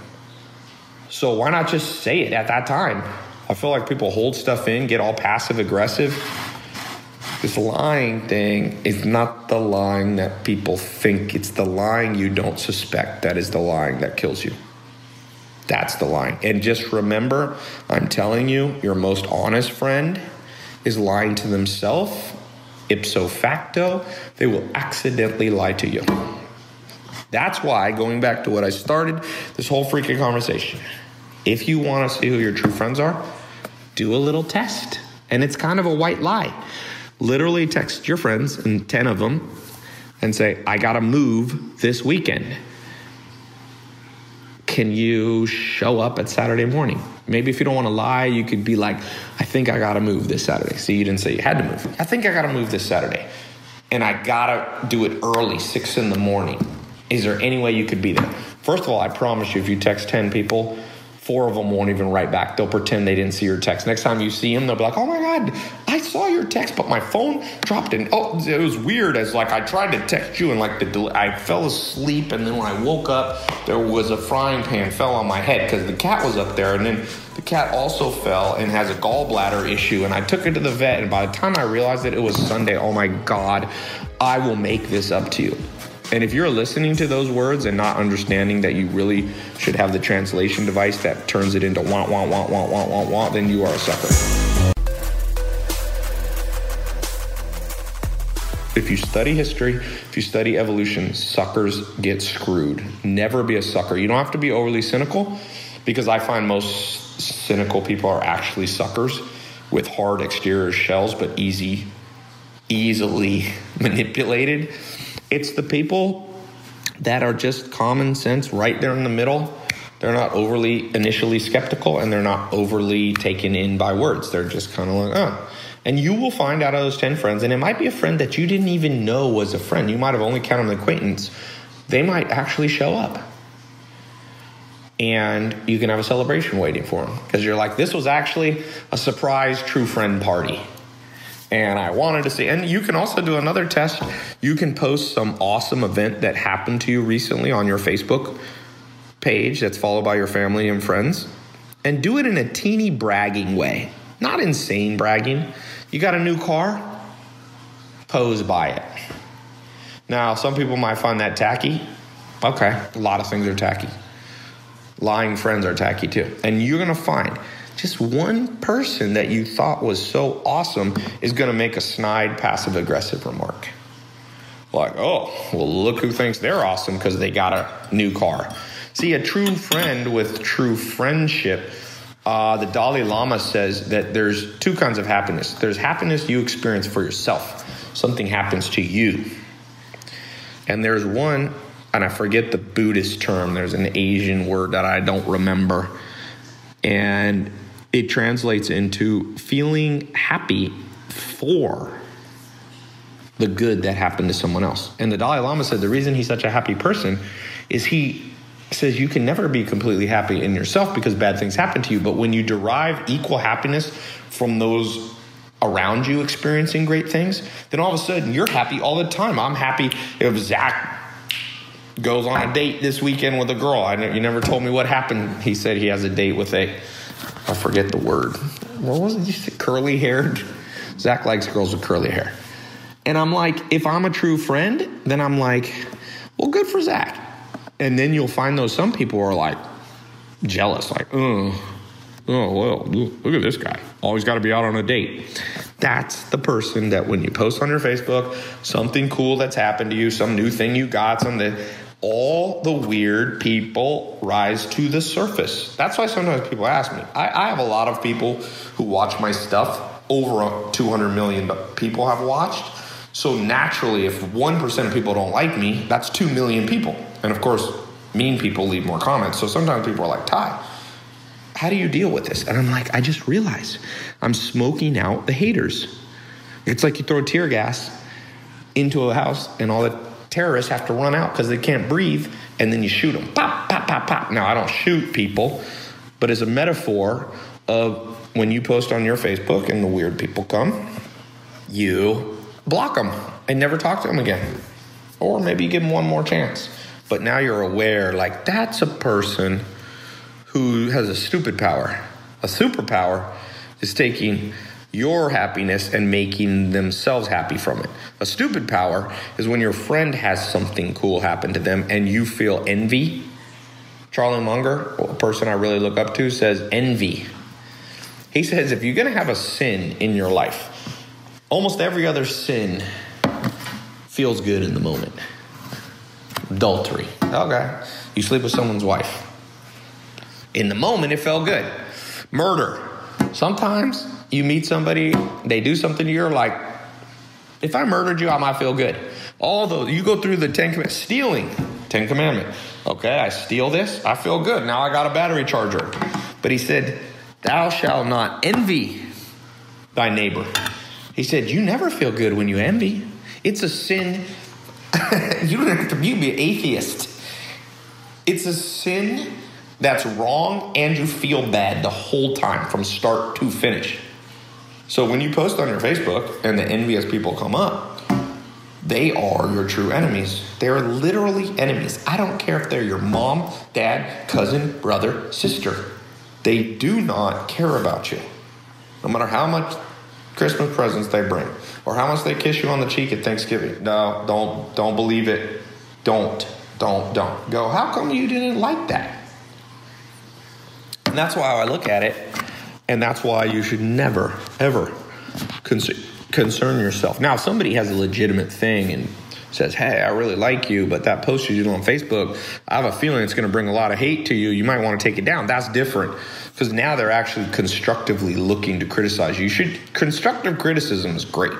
So why not just say it at that time? I feel like people hold stuff in, get all passive aggressive. This lying thing is not the lying that people think. It's the lying you don't suspect that is the lying that kills you. That's the line. And just remember, I'm telling you, your most honest friend is lying to themselves. Ipso facto, they will accidentally lie to you. That's why, going back to what I started this whole freaking conversation, if you want to see who your true friends are, do a little test. And it's kind of a white lie. Literally text your friends, and 10 of them, and say, I got to move this weekend can you show up at Saturday morning? Maybe if you don't want to lie, you could be like, I think I got to move this Saturday. See, you didn't say you had to move. I think I got to move this Saturday. And I got to do it early, six in the morning. Is there any way you could be there? First of all, I promise you, if you text 10 people, four of them won't even write back. They'll pretend they didn't see your text. Next time you see them, they'll be like, "Oh my god, I saw your text, but my phone dropped in." Oh, it was weird. As like I tried to text you, and like the I fell asleep, and then when I woke up, there was a frying pan fell on my head because the cat was up there, and then the cat also fell and has a gallbladder issue, and I took it to the vet, and by the time I realized that it was Sunday, oh my god, I will make this up to you. And if you're listening to those words and not understanding that you really should have the translation device that turns it into want, want, want, want, want, want, want, then you are a sucker. If you study history, if you study evolution, suckers get screwed. Never be a sucker. You don't have to be overly cynical because I find most cynical people are actually suckers with hard exterior shells but easy easily manipulated. It's the people that are just common sense right there in the middle. They're not overly initially skeptical and they're not overly taken in by words. They're just kind of like, oh. And you will find out of those 10 friends, and it might be a friend that you didn't even know was a friend. You might have only counted an acquaintance. They might actually show up. And you can have a celebration waiting for them because you're like, this was actually a surprise true friend party and I wanted to see. And you can also do another test. You can post some awesome event that happened to you recently on your Facebook page that's followed by your family and friends, and do it in a teeny bragging way, not insane bragging. You got a new car? Pose by it. Now, some people might find that tacky. Okay, a lot of things are tacky. Lying friends are tacky too. And you're gonna find just one person that you thought was so awesome is going to make a snide passive aggressive remark. Like, oh, well, look who thinks they're awesome because they got a new car. See, a true friend with true friendship, uh, the Dalai Lama says that there's two kinds of happiness. There's happiness you experience for yourself, something happens to you. And there's one, and I forget the Buddhist term, there's an Asian word that I don't remember. And it translates into feeling happy for the good that happened to someone else. And the Dalai Lama said the reason he's such a happy person is he says you can never be completely happy in yourself because bad things happen to you. But when you derive equal happiness from those around you experiencing great things, then all of a sudden you're happy all the time. I'm happy if Zach goes on a date this weekend with a girl. I know, you never told me what happened. He said he has a date with a I forget the word. What was it? You said curly haired. Zach likes girls with curly hair. And I'm like, if I'm a true friend, then I'm like, well, good for Zach. And then you'll find those some people are like jealous, like, oh, oh, well, look at this guy. Always got to be out on a date. That's the person that when you post on your Facebook something cool that's happened to you, some new thing you got, something all the weird people rise to the surface. That's why sometimes people ask me. I, I have a lot of people who watch my stuff. Over 200 million people have watched. So naturally, if 1% of people don't like me, that's 2 million people. And of course, mean people leave more comments. So sometimes people are like, Tai, how do you deal with this? And I'm like, I just realized I'm smoking out the haters. It's like you throw tear gas into a house and all the terrorists have to run out because they can't breathe, and then you shoot them. Pop, pop, pop, pop. Now, I don't shoot people, but as a metaphor of when you post on your Facebook and the weird people come, you block them and never talk to them again. Or maybe you give them one more chance. But now you're aware, like, that's a person who has a stupid power. A superpower is taking your happiness and making themselves happy from it. A stupid power is when your friend has something cool happen to them and you feel envy. Charlie Munger, a person I really look up to, says envy. He says if you're going to have a sin in your life, almost every other sin feels good in the moment. Adultery. Okay. You sleep with someone's wife. In the moment, it felt good. Murder. Sometimes you meet somebody, they do something to you, you're like, if I murdered you, I might feel good. Although you go through the Ten Commandments, stealing, Ten Commandment. Okay, I steal this, I feel good. Now I got a battery charger. But he said, Thou shalt not envy thy neighbor. He said, You never feel good when you envy. It's a sin. you don't have to be an atheist. It's a sin that's wrong and you feel bad the whole time from start to finish. So when you post on your Facebook and the envious people come up, they are your true enemies. They're literally enemies. I don't care if they're your mom, dad, cousin, brother, sister. They do not care about you. No matter how much Christmas presents they bring or how much they kiss you on the cheek at Thanksgiving. No, don't don't believe it. Don't, don't, don't. Go, how come you didn't like that? And that's why I look at it, and that's why you should never, ever concern, yourself. Now, if somebody has a legitimate thing and says, Hey, I really like you, but that post you did on Facebook, I have a feeling it's going to bring a lot of hate to you. You might want to take it down. That's different because now they're actually constructively looking to criticize you. you. Should constructive criticism is great,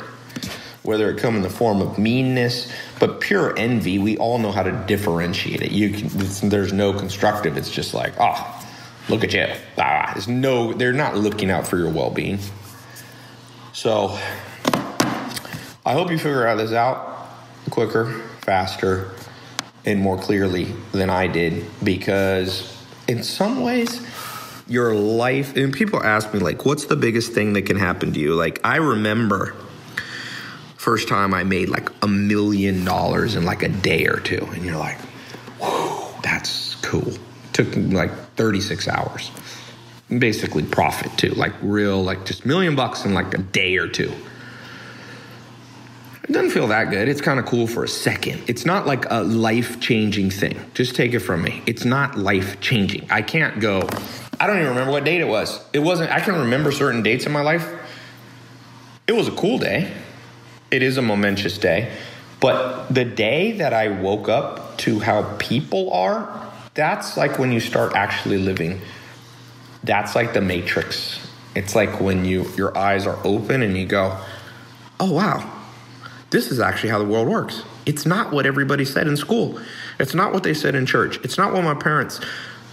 whether it come in the form of meanness, but pure envy. We all know how to differentiate it. You can, there's no constructive. It's just like, oh, look at you. Ah, there's no. They're not looking out for your well-being. So, I hope you figure out this out quicker, faster, and more clearly than I did because in some ways your life and people ask me like what's the biggest thing that can happen to you like I remember first time I made like a million dollars in like a day or two and you're like whoa that's cool took like 36 hours basically profit too like real like just million bucks in like a day or two it doesn't feel that good. It's kind of cool for a second. It's not like a life changing thing. Just take it from me. It's not life changing. I can't go, I don't even remember what date it was. It wasn't, I can remember certain dates in my life. It was a cool day. It is a momentous day. But the day that I woke up to how people are, that's like when you start actually living. That's like the matrix. It's like when you your eyes are open and you go, "Oh wow, this is actually how the world works. It's not what everybody said in school. It's not what they said in church. It's not what my parents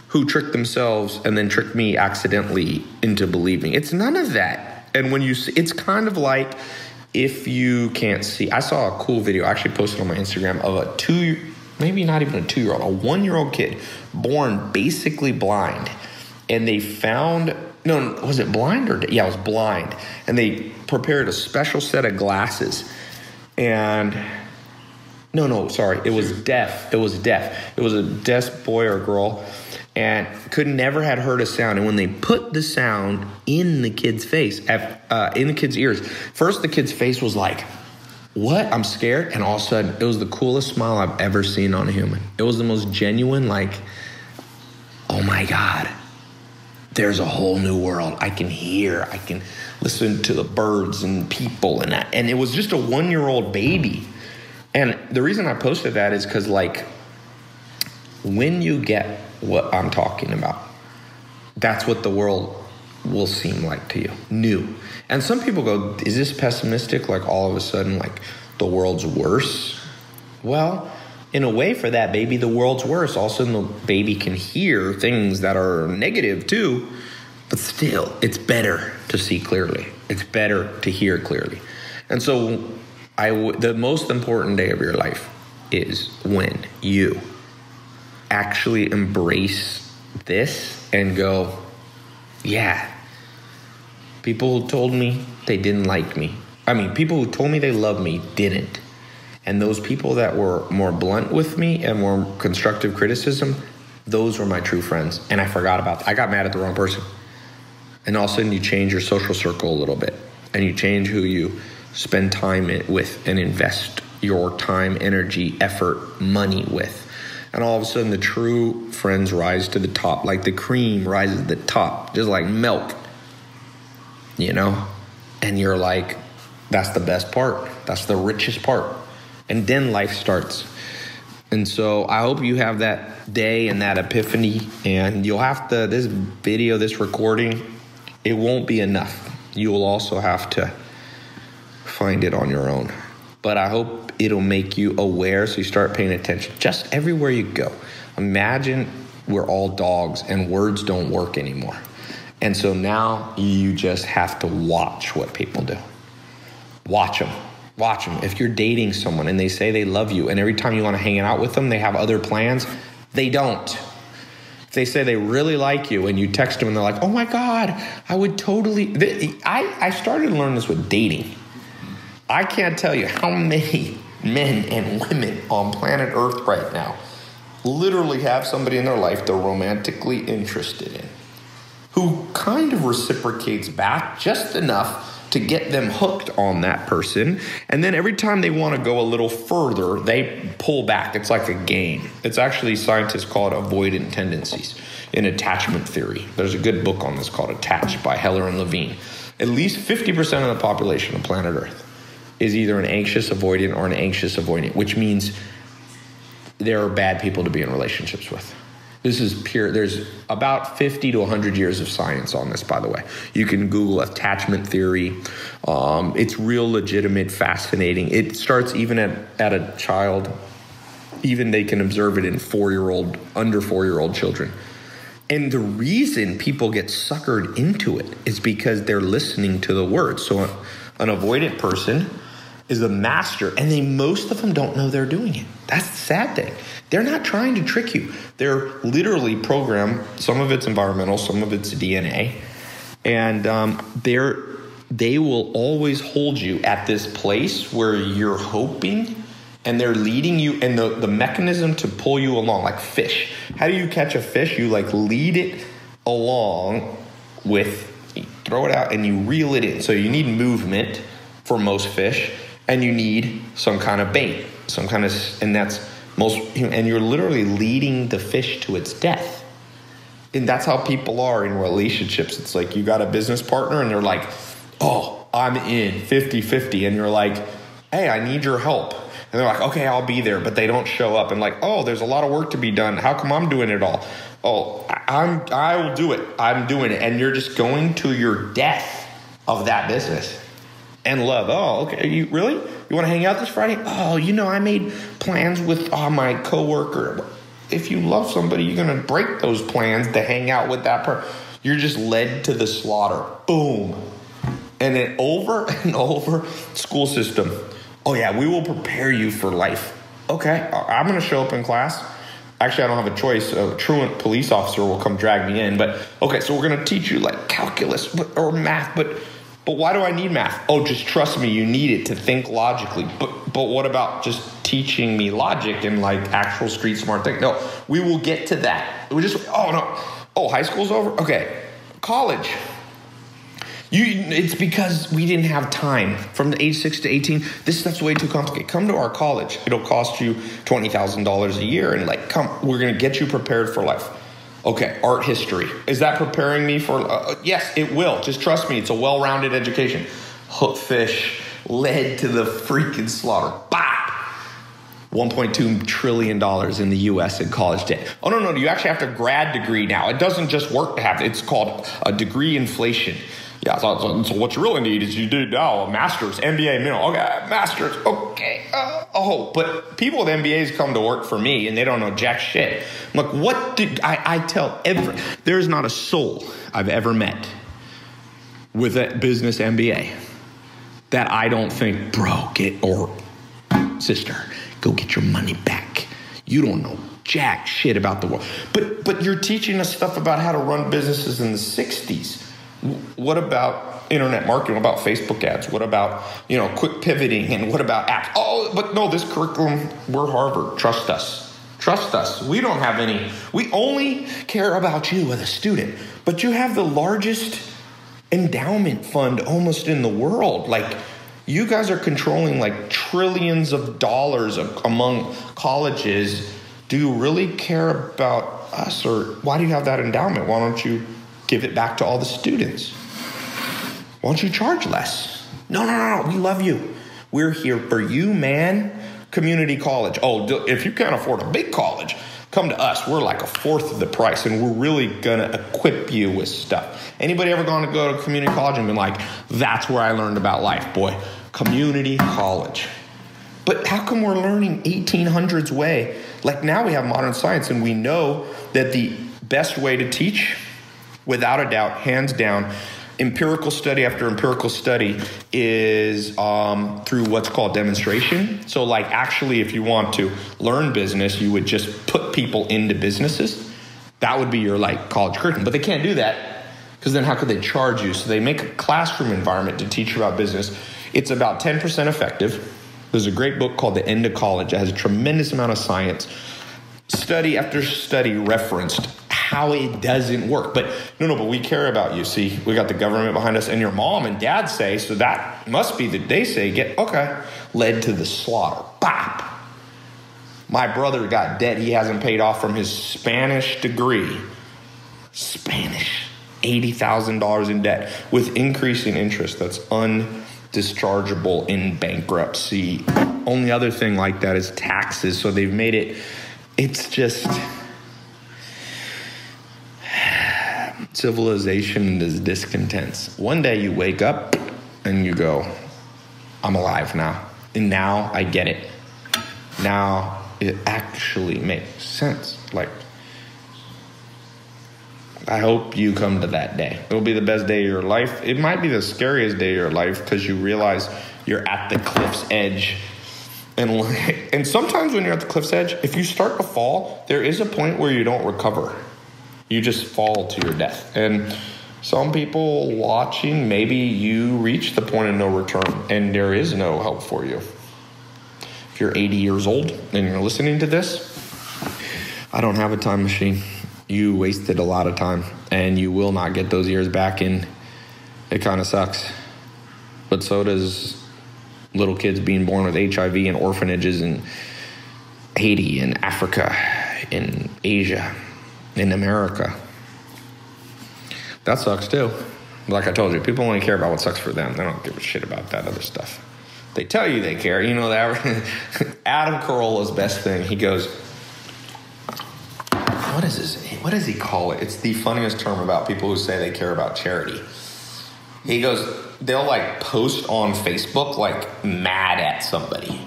who tricked themselves and then tricked me accidentally into believing. It's none of that. And when you see, it's kind of like if you can't see. I saw a cool video I actually posted on my Instagram of a two, maybe not even a two year old, a one year old kid born basically blind. And they found, no, was it blind or, yeah, it was blind. And they prepared a special set of glasses and no, no, sorry, it was deaf. It was deaf. It was a deaf boy or girl, and could never had heard a sound. And when they put the sound in the kid's face, uh, in the kid's ears, first the kid's face was like, "What? I'm scared." And all of a sudden, it was the coolest smile I've ever seen on a human. It was the most genuine, like, "Oh my god." There's a whole new world. I can hear. I can listen to the birds and people and that. And it was just a one year old baby. And the reason I posted that is because, like, when you get what I'm talking about, that's what the world will seem like to you new. And some people go, Is this pessimistic? Like, all of a sudden, like, the world's worse? Well, in a way, for that baby, the world's worse. All of a sudden, the baby can hear things that are negative too but still, it's better to see clearly. It's better to hear clearly. And so, I w- the most important day of your life is when you actually embrace this and go, yeah, people who told me they didn't like me. I mean, people who told me they loved me didn't. And those people that were more blunt with me and more constructive criticism, those were my true friends. And I forgot about that. I got mad at the wrong person and all of a sudden you change your social circle a little bit and you change who you spend time with and invest your time, energy, effort, money with. And all of a sudden, the true friends rise to the top, like the cream rises to the top, just like milk, you know? And you're like, that's the best part, that's the richest part. And then life starts. And so I hope you have that day and that epiphany. And you'll have to, this video, this recording, it won't be enough. You will also have to find it on your own. But I hope it'll make you aware so you start paying attention just everywhere you go. Imagine we're all dogs and words don't work anymore. And so now you just have to watch what people do. Watch them. Watch them. If you're dating someone and they say they love you, and every time you want to hang out with them, they have other plans, they don't. If they say they really like you and you text them and they're like, oh my God, I would totally. I, I started to learn this with dating. I can't tell you how many men and women on planet Earth right now literally have somebody in their life they're romantically interested in who kind of reciprocates back just enough to get them hooked on that person. And then every time they want to go a little further, they pull back. It's like a game. It's actually scientists call it avoidant tendencies in attachment theory. There's a good book on this called Attached by Heller and Levine. At least 50% of the population of planet Earth is either an anxious avoidant or an anxious avoidant, which means there are bad people to be in relationships with. This is pure. There's about 50 to 100 years of science on this, by the way. You can Google attachment theory. Um, it's real legitimate, fascinating. It starts even at, at a child, even they can observe it in four year old, under four year old children. And the reason people get suckered into it is because they're listening to the words. So, an avoidant person is a master, and they most of them don't know they're doing it. That's the sad thing. They're not trying to trick you. They're literally programmed. Some of it's environmental, some of it's DNA, and um, they're they will always hold you at this place where you're hoping and they're leading you and the, the mechanism to pull you along like fish how do you catch a fish you like lead it along with throw it out and you reel it in so you need movement for most fish and you need some kind of bait some kind of and that's most and you're literally leading the fish to its death. And that's how people are in relationships. It's like you got a business partner and they're like oh i'm in 50-50 and you're like hey i need your help. And they're like okay i'll be there. But they don't show up and like oh there's a lot of work to be done. How come i'm doing it all? Oh i'm i will do it. I'm doing it. And you're just going to your death of that business. And love. Oh okay. You really you want to hang out this friday? Oh you know i made plans with uh, my coworker. If you love somebody you're going to break those plans to hang out with that person you're just led to the slaughter. Boom. And then over and over school system. Oh yeah we will prepare you for life. Okay i'm going to show up in class. Actually i don't have a choice. A truant police officer will come drag me in but okay so we're going to teach you like calculus or math but but why do i need math? Oh just trust me you need it to think logically. But but what about just teaching me logic and like actual street smart thing? No we will get to that. We just oh no. Oh high school's over? Okay. College. You, it's because we didn't have time. From the age six to eighteen. This stuff's way too complicated. Come to our college; it'll cost you twenty thousand dollars a year, and like, come, we're gonna get you prepared for life. Okay, art history is that preparing me for? Uh, yes, it will. Just trust me; it's a well-rounded education. Hookfish led to the freaking slaughter. Bah! 1.2 trillion dollars in the U.S. in college debt. Oh no, no, you actually have to grad degree now. It doesn't just work to have. It's called a degree inflation. Yeah, so, so, so, what you really need is you do now a master's, MBA minimum. Okay, master's. Okay. Uh, oh, but people with MBAs come to work for me and they don't know jack shit. I'm like, what did I, I tell every, there's not a soul I've ever met with a business MBA that I don't think, bro, get, or sister, go get your money back. You don't know jack shit about the world. But, but you're teaching us stuff about how to run businesses in the 60s what about internet marketing? What about Facebook ads? What about you know quick pivoting? And what about apps? Oh, but no, this curriculum. We're Harvard. Trust us. Trust us. We don't have any. We only care about you as a student. But you have the largest endowment fund almost in the world. Like you guys are controlling like trillions of dollars among colleges. Do you really care about us, or why do you have that endowment? Why don't you? Give it back to all the students. Why don't you charge less? No, no, no, no. We love you. We're here for you, man. Community college. Oh, if you can't afford a big college, come to us. We're like a fourth of the price, and we're really gonna equip you with stuff. Anybody ever gone to go to community college and been like, that's where I learned about life, boy? Community college. But how come we're learning 1800s way? Like now we have modern science, and we know that the best way to teach without a doubt, hands down, empirical study after empirical study is um, through what's called demonstration. So, like, actually, if you want to learn business, you would just put people into businesses. That would be your like college curriculum. But they can't do that because then how could they charge you? So they make a classroom environment to teach you about business. It's about 10% effective. There's a great book called The End of College. It has a tremendous amount of science. Study after study referenced how it doesn't work. But no, no, but we care about you. See, we got the government behind us, and your mom and dad say, so that must be that they say, get, okay, led to the slaughter. Bop. My brother got debt he hasn't paid off from his Spanish degree. Spanish. $80,000 in debt with increasing interest that's undischargeable in bankruptcy. Only other thing like that is taxes. So they've made it, it's just civilization is discontents. One day you wake up and you go, I'm alive now. And now I get it. Now it actually makes sense. Like, I hope you come to that day. It'll be the best day of your life. It might be the scariest day of your life because you realize you're at the cliff's edge. And, and sometimes when you're at the cliff's edge, if you start to fall, there is a point where you don't recover. You just fall to your death. And some people watching, maybe you reach the point of no return and there is no help for you. If you're 80 years old and you're listening to this, I don't have a time machine you wasted a lot of time and you will not get those years back and it kind of sucks but so does little kids being born with hiv in orphanages in haiti in africa in asia in america that sucks too like i told you people only care about what sucks for them they don't give a shit about that other stuff they tell you they care you know that adam carolla's best thing he goes what is this? What does he call it? It's the funniest term about people who say they care about charity. He goes, they'll like post on Facebook like mad at somebody.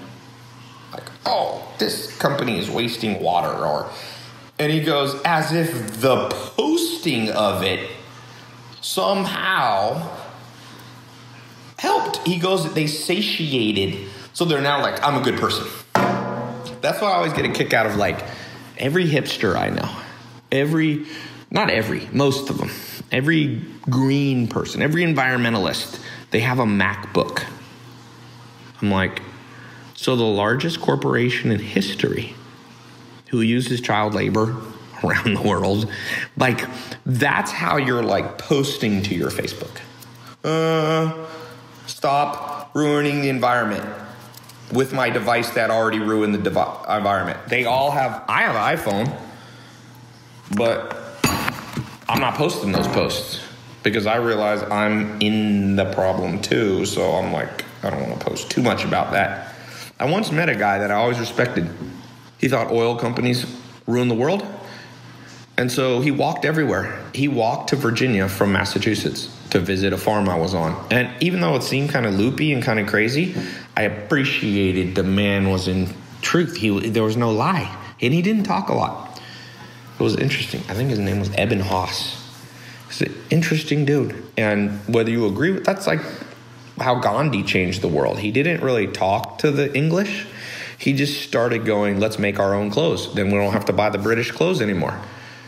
Like, oh, this company is wasting water or and he goes, as if the posting of it somehow helped. He goes, they satiated. So they're now like, I'm a good person. That's why I always get a kick out of like, every hipster I know, every, not every, most of them, every green person, every environmentalist, they have a MacBook. I'm like, so the largest corporation in history who uses child labor around the world, like, that's how you're like posting to your Facebook. Uh, stop ruining the environment with my device that already ruined the devi- environment. They all have, I have an iPhone, but I'm not posting those posts because I realize I'm in the problem too. So I'm like, I don't want to post too much about that. I once met a guy that I always respected. He thought oil companies ruin the world. And so he walked everywhere. He walked to Virginia from Massachusetts to visit a farm I was on. And even though it seemed kind of loopy and kind of crazy, I appreciated the man was in truth. He there was no lie, and he didn't talk a lot. It was interesting. I think his name was Eben Haas. He's an interesting dude, and whether you agree with that's like how Gandhi changed the world. He didn't really talk to the English. He just started going, let's make our own clothes. Then we don't have to buy the British clothes anymore.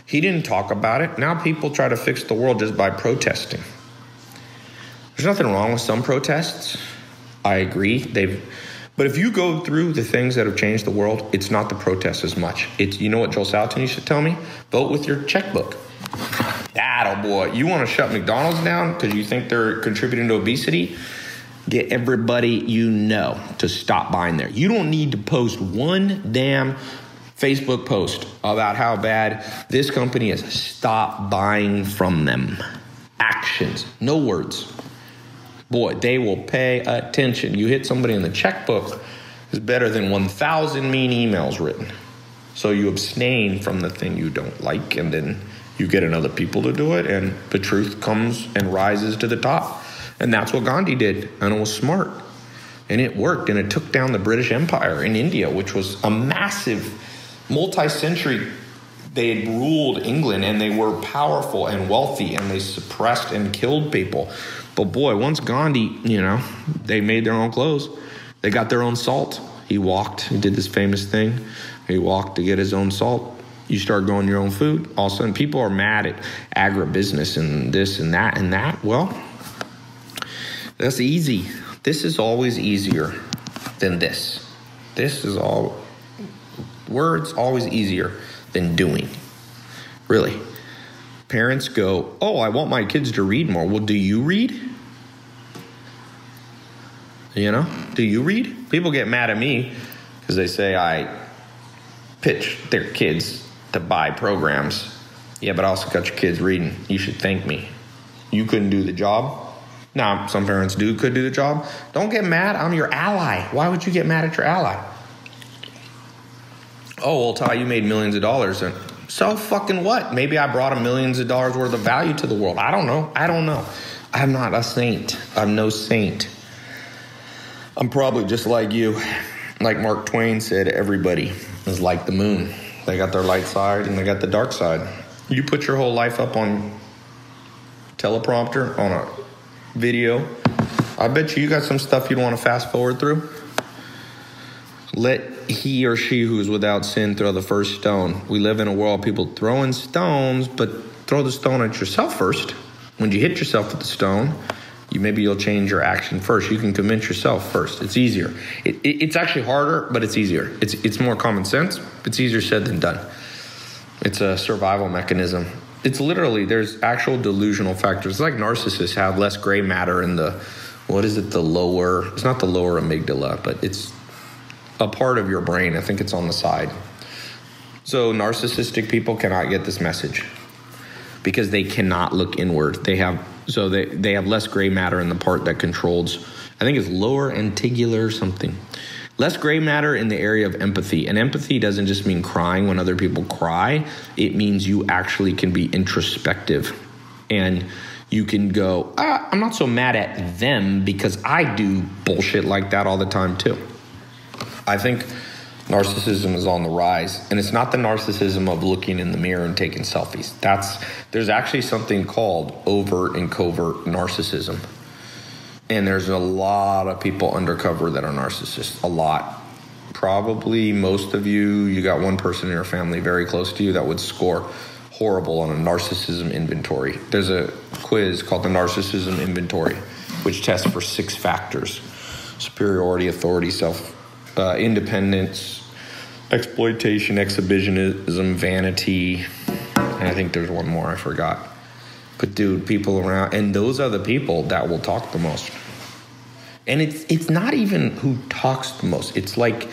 He didn't talk about it. Now people try to fix the world just by protesting. There's nothing wrong with some protests. I agree. They've but if you go through the things that have changed the world, it's not the protests as much. It's you know what Joel Salatin used to tell me? Vote with your checkbook. That oh boy. You want to shut McDonald's down because you think they're contributing to obesity? Get everybody you know to stop buying there. You don't need to post one damn Facebook post about how bad this company is. Stop buying from them. Actions, no words. Boy, they will pay attention. You hit somebody in the checkbook is better than 1,000 mean emails written. So you abstain from the thing you don't like, and then you get another people to do it, and the truth comes and rises to the top. And that's what Gandhi did, and it was smart. And it worked, and it took down the British Empire in India, which was a massive, multi century. They had ruled England, and they were powerful and wealthy, and they suppressed and killed people. But boy, once Gandhi, you know, they made their own clothes. They got their own salt. He walked, he did this famous thing. He walked to get his own salt. You start growing your own food. All of a sudden, people are mad at agribusiness and this and that and that. Well, that's easy. This is always easier than this. This is all, words always easier than doing. Really. parents go, "Oh, I want my kids to read more." Well, do you read? You know, do you read? People get mad at me because they say I pitch their kids to buy programs. Yeah, but I also got your kids reading. You should thank me. You couldn't do the job. Now, some parents do could do the job. Don't get mad. I'm your ally. Why would you get mad at your ally? Oh, well, Tai, you made millions of dollars. And so fucking what? Maybe I brought a millions of dollars worth of value to the world. I don't know. I don't know. I'm not a saint. I'm no saint. I'm probably just like you. Like Mark Twain said, everybody is like the moon. They got their light side and they got the dark side. You put your whole life up on teleprompter, on a video. I bet you you got some stuff you'd want to fast forward through. Let he or she who is without sin throw the first stone. We live in a world people throwing stones, but throw the stone at yourself first. When you hit yourself with the stone, you maybe you'll change your action first. You can convince yourself first. It's easier. It, it, it's actually harder, but it's easier. It's it's more common sense. It's easier said than done. It's a survival mechanism. It's literally there's actual delusional factors. It's like narcissists have less gray matter in the what is it the lower? It's not the lower amygdala, but it's a part of your brain. I think it's on the side. So narcissistic people cannot get this message because they cannot look inward. They have so they, they have less gray matter in the part that controls, I think it's lower antigular something. Less gray matter in the area of empathy. And empathy doesn't just mean crying when other people cry, it means you actually can be introspective. And you can go, ah, I'm not so mad at them because I do bullshit like that all the time too. I think narcissism is on the rise and it's not the narcissism of looking in the mirror and taking selfies that's there's actually something called overt and covert narcissism and there's a lot of people undercover that are narcissists a lot probably most of you you got one person in your family very close to you that would score horrible on a narcissism inventory there's a quiz called the narcissism inventory which tests for six factors superiority authority self uh, independence, exploitation, exhibitionism, vanity. And I think there's one more I forgot. But dude, people around, and those are the people that will talk the most. And it's it's not even who talks the most. It's like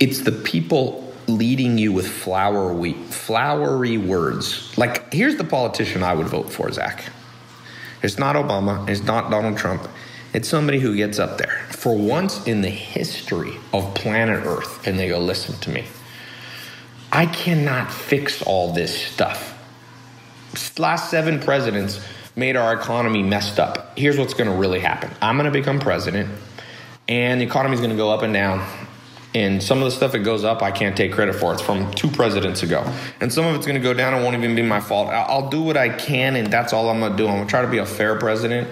it's the people leading you with flowery flowery words. Like here's the politician I would vote for, Zach. It's not Obama. It's not Donald Trump. It's somebody who gets up there for once in the history of planet Earth and they go, listen to me. I cannot fix all this stuff. Last seven presidents made our economy messed up. Here's what's going to really happen I'm going to become president, and the economy is going to go up and down. And some of the stuff that goes up, I can't take credit for. It's from two presidents ago. And some of it's going to go down and won't even be my fault. I'll do what I can, and that's all I'm going to do. I'm going to try to be a fair president.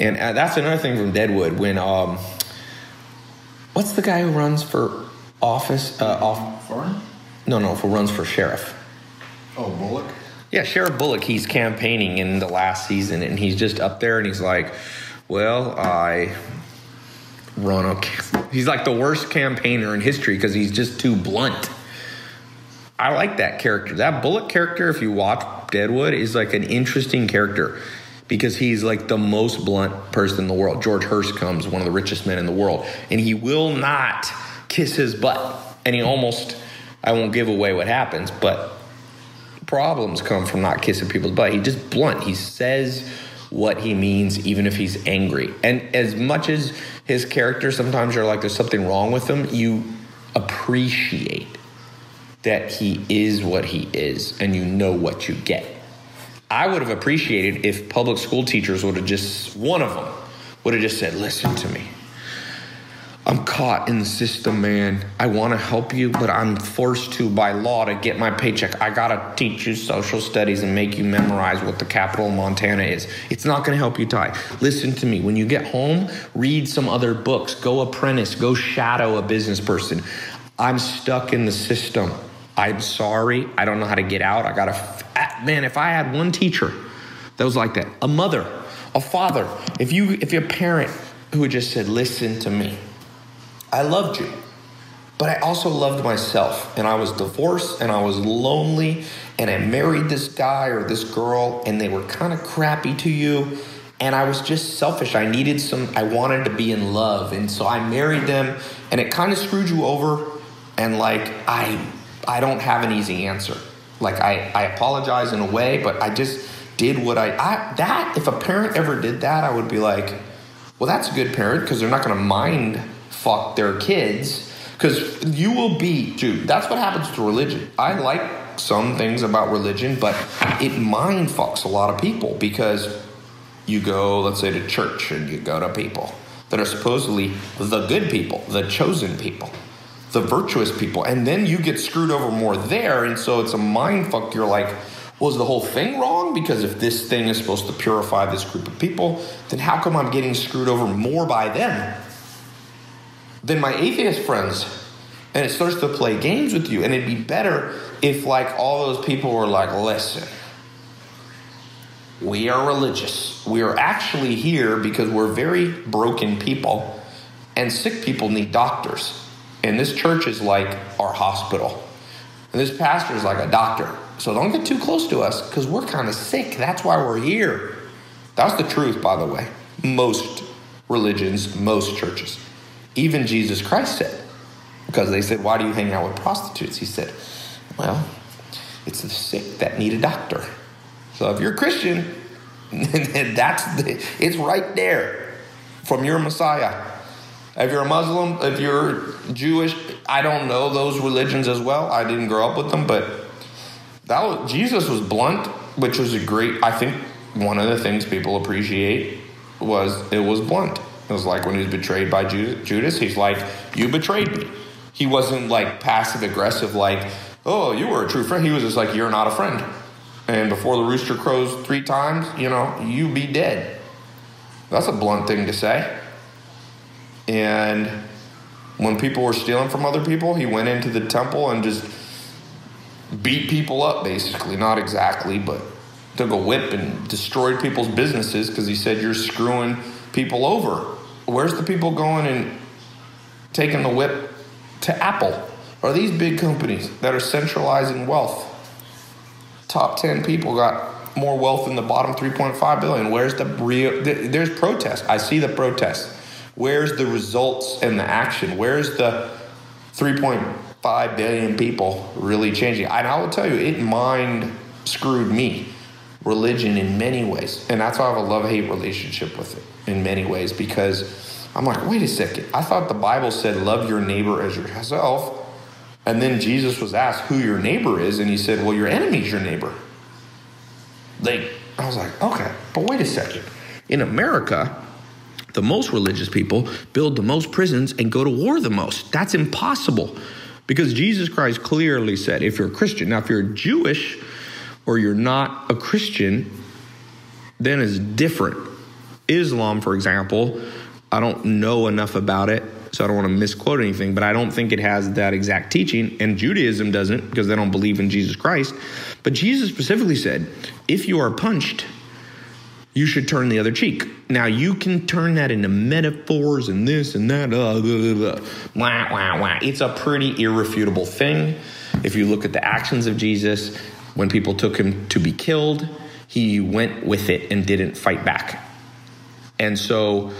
And uh, that's another thing from Deadwood when um, what's the guy who runs for office? Uh, off Foreign? no, no, who runs for sheriff? Oh, Bullock? Yeah, Sheriff Bullock. He's campaigning in the last season, and he's just up there, and he's like, "Well, I run a." He's like the worst campaigner in history because he's just too blunt. I like that character. That Bullock character, if you watch Deadwood, is like an interesting character because he's like the most blunt person in the world. George Hearst comes, one of the richest men in the world, and he will not kiss his butt. And he almost, I won't give away what happens, but problems come from not kissing people's butt. He just blunt. He says what he means, even if he's angry. And as much as his character, sometimes you're like, there's something wrong with him, you appreciate that he is what he is and you know what you get. I would have appreciated if public school teachers would have just, one of them would have just said, listen to me. I'm caught in the system, man. I want to help you, but I'm forced to by law to get my paycheck. I got to teach you social studies and make you memorize what the capital of Montana is. It's not going to help you, Tai. Listen to me. When you get home, read some other books, go apprentice, go shadow a business person. I'm stuck in the system. I'm sorry. I don't know how to get out. I got to, man, if I had one teacher that was like that, a mother, a father, if you, if you're a parent who had just said, listen to me, I loved you, but I also loved myself. And I was divorced and I was lonely and I married this guy or this girl and they were kind of crappy to you and I was just selfish. I needed some I wanted to be in love and so I married them and it kind of screwed you over and like I I don't have an easy answer. Like I I apologize in a way, but I just did what I, I that if a parent ever did that, I would be like, well, that's a good parent because they're not going to mind fuck their kids because you will be, dude. That's what happens to religion. I like some things about religion, but it mind fucks a lot of people because you go, let's say, to church and you go to people that are supposedly the good people, the chosen people, the virtuous people, and then you get screwed over more there, and so it's a mind fuck. You're like, was the whole thing wrong? Because if this thing is supposed to purify this group of people, then how come I'm getting screwed over more by them than my atheist friends? And it starts to play games with you. And it'd be better if, like, all those people were like, listen, we are religious. We are actually here because we're very broken people, and sick people need doctors. And this church is like our hospital. And this pastor is like a doctor. So don't get too close to us because we're kind of sick. That's why we're here. That's the truth, by the way. Most religions, most churches. Even Jesus Christ said, because they said, Why do you hang out with prostitutes? He said, Well, it's the sick that need a doctor. So if you're a Christian, that's the, it's right there from your Messiah. If you're a Muslim, if you're Jewish, I don't know those religions as well. I didn't grow up with them, but that was, Jesus was blunt, which was a great. I think one of the things people appreciate was it was blunt. It was like when he was betrayed by Judas. He's like, "You betrayed me." He wasn't like passive aggressive, like, "Oh, you were a true friend." He was just like, "You're not a friend." And before the rooster crows three times, you know, you be dead. That's a blunt thing to say. And when people were stealing from other people, he went into the temple and just beat people up, basically. Not exactly, but took a whip and destroyed people's businesses because he said, You're screwing people over. Where's the people going and taking the whip to Apple? Are these big companies that are centralizing wealth? Top 10 people got more wealth than the bottom 3.5 billion. Where's the real? There's protest. I see the protest. Where's the results and the action? Where's the 3.5 billion people really changing? And I will tell you, it mind screwed me, religion in many ways. And that's why I have a love hate relationship with it in many ways because I'm like, wait a second. I thought the Bible said, love your neighbor as yourself. And then Jesus was asked who your neighbor is, and he said, well, your enemy's your neighbor. Like, I was like, okay, but wait a second. In America, the most religious people build the most prisons and go to war the most. That's impossible because Jesus Christ clearly said if you're a Christian, now if you're Jewish or you're not a Christian, then it's different. Islam, for example, I don't know enough about it, so I don't want to misquote anything, but I don't think it has that exact teaching. And Judaism doesn't because they don't believe in Jesus Christ. But Jesus specifically said, if you are punched, you should turn the other cheek. Now you can turn that into metaphors and this and that. Uh, blah, blah, blah. It's a pretty irrefutable thing. If you look at the actions of Jesus, when people took him to be killed, he went with it and didn't fight back. And so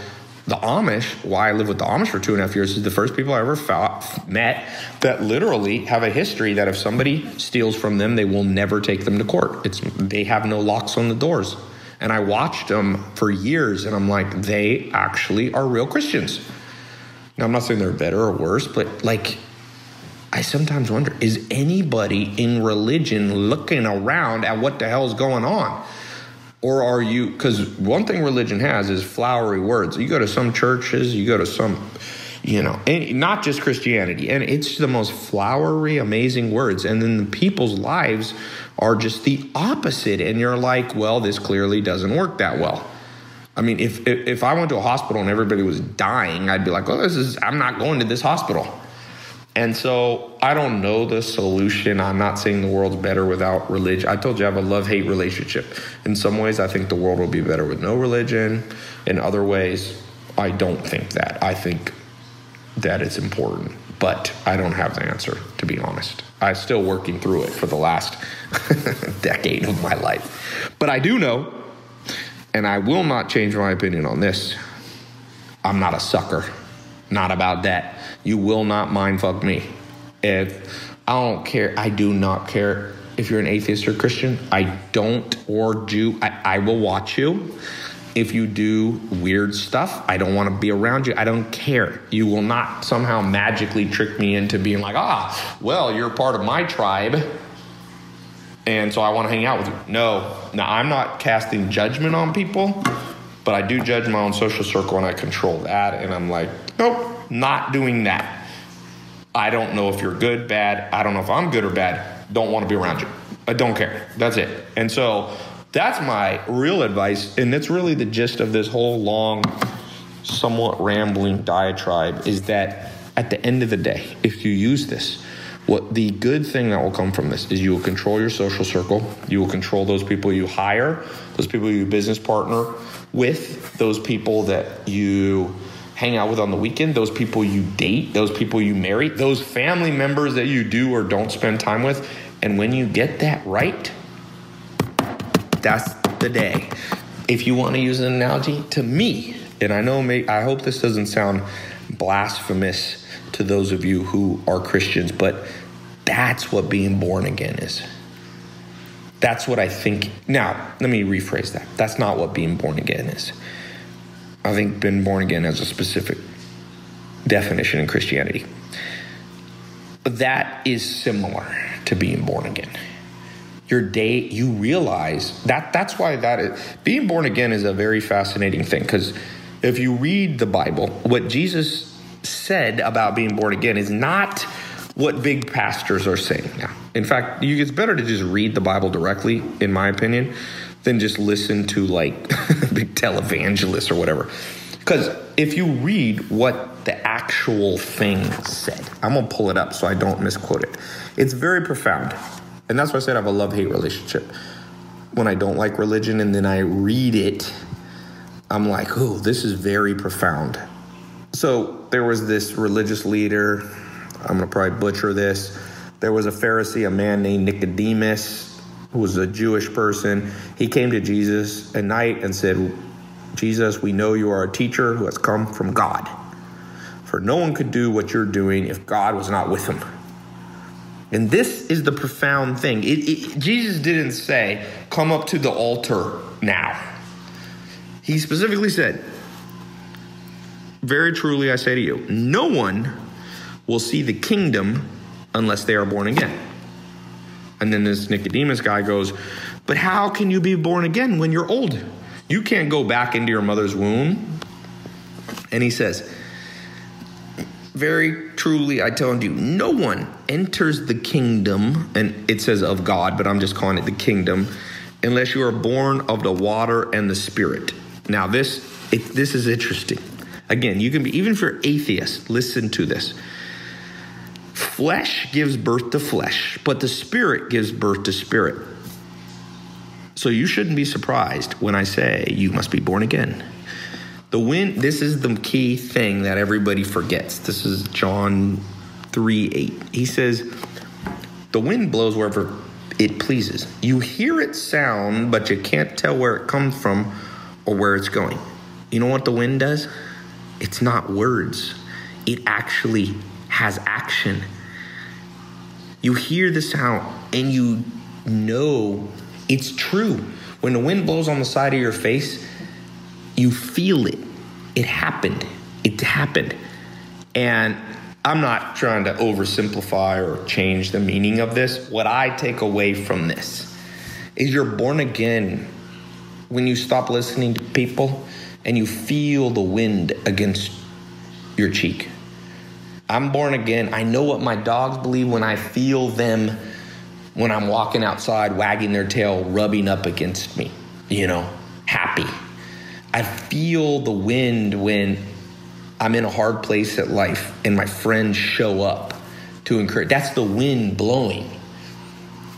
the Amish, why I lived with the Amish for two and a half years, is the first people I ever fought, met that literally have a history that if somebody steals from them, they will never take them to court. It's they have no locks on the doors. And I watched them for years, and I'm like, they actually are real Christians. Now, I'm not saying they're better or worse, but like, I sometimes wonder is anybody in religion looking around at what the hell is going on? Or are you, because one thing religion has is flowery words. You go to some churches, you go to some, you know, not just Christianity, and it's the most flowery, amazing words. And then the people's lives are just the opposite. And you're like, well, this clearly doesn't work that well. I mean, if, if, if I went to a hospital and everybody was dying, I'd be like, well, this is, I'm not going to this hospital. And so I don't know the solution. I'm not saying the world's better without religion. I told you I have a love hate relationship. In some ways, I think the world will be better with no religion. In other ways, I don't think that. I think that it's important. but I don't have the answer, to be honest. I'm still working through it for the last decade of my life. But I do know, and I will not change my opinion on this I'm not a sucker. Not about that. You will not mind fuck me. If I don't care, I do not care if you're an atheist or Christian. I don't or Jew. I, I will watch you. If you do weird stuff, I don't want to be around you. I don't care. You will not somehow magically trick me into being like, ah, well, you're part of my tribe. And so I want to hang out with you. No, no, I'm not casting judgment on people, but I do judge my own social circle and I control that. And I'm like, nope, not doing that. I don't know if you're good, bad. I don't know if I'm good or bad. Don't want to be around you. I don't care. That's it. And so that's my real advice. And that's really the gist of this whole long, somewhat rambling diatribe is that at the end of the day, if you use this, what the good thing that will come from this is you will control your social circle. You will control those people you hire, those people you business partner with, those people that you hang out with on the weekend, those people you date, those people you marry, those family members that you do or don't spend time with. And when you get that right, that's the day. If you want to use an analogy, to me, and I know, I hope this doesn't sound blasphemous to those of you who are Christians, but that's what being born again is. That's what I think. Now, let me rephrase that. That's not what being born again is. I think being born again has a specific definition in Christianity. That is similar to being born again. Your day, you realize that that's why that is being born again is a very fascinating thing because if you read the Bible, what Jesus said about being born again is not what big pastors are saying now. In fact, you, it's better to just read the Bible directly, in my opinion, than just listen to like big televangelists or whatever. Because if you read what the actual thing said, I'm gonna pull it up so I don't misquote it. It's very profound. And that's why I said I have a love hate relationship. When I don't like religion and then I read it, I'm like, oh, this is very profound. So there was this religious leader. I'm to probably butcher this. There was a Pharisee, a man named Nicodemus, was a Jewish person. He came to Jesus at night and said, Jesus, we know you are a teacher who has come from God. For no one could do what you're doing if God was not with him. And this is the profound thing. It, it, Jesus didn't say, Come up to the altar now. He specifically said, very truly, I say to you, no one will see the kingdom unless they are born again. And then this Nicodemus guy goes, But how can you be born again when you're old? You can't go back into your mother's womb. And he says, Very truly, I tell you, no one enters the kingdom, and it says of God, but I'm just calling it the kingdom, unless you are born of the water and the spirit. Now, this, it, this is interesting Again, you can be, even if you're atheist, listen to this. Flesh gives birth to flesh, but the spirit gives birth to spirit. So you shouldn't be surprised when I say you must be born again. The wind, this is the key thing that everybody forgets. This is John 3 8. He says, The wind blows wherever it pleases. You hear it sound, but you can't tell where it comes from or where it's going. You know what the wind does? It's not words, it actually has action. You hear the sound and you know it's true. When the wind blows on the side of your face, you feel it. It happened. It happened. And I'm not trying to oversimplify or change the meaning of this. What I take away from this is you're born again when you stop listening to people and you feel the wind against your cheek. I'm born again. I know what my dogs believe when I feel them when I'm walking outside, wagging their tail, rubbing up against me, you know, happy. I feel the wind when I'm in a hard place at life and my friends show up to encourage. That's the wind blowing.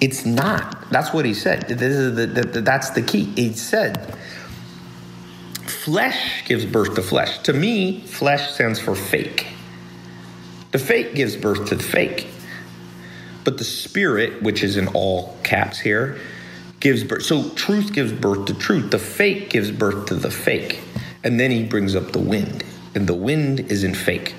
It's not. That's what he said. That's the key. He said, flesh gives birth to flesh. To me, flesh stands for fake. The fake gives birth to the fake. But the spirit, which is in all caps here, gives birth. So truth gives birth to truth. The fake gives birth to the fake. And then he brings up the wind. And the wind is in fake.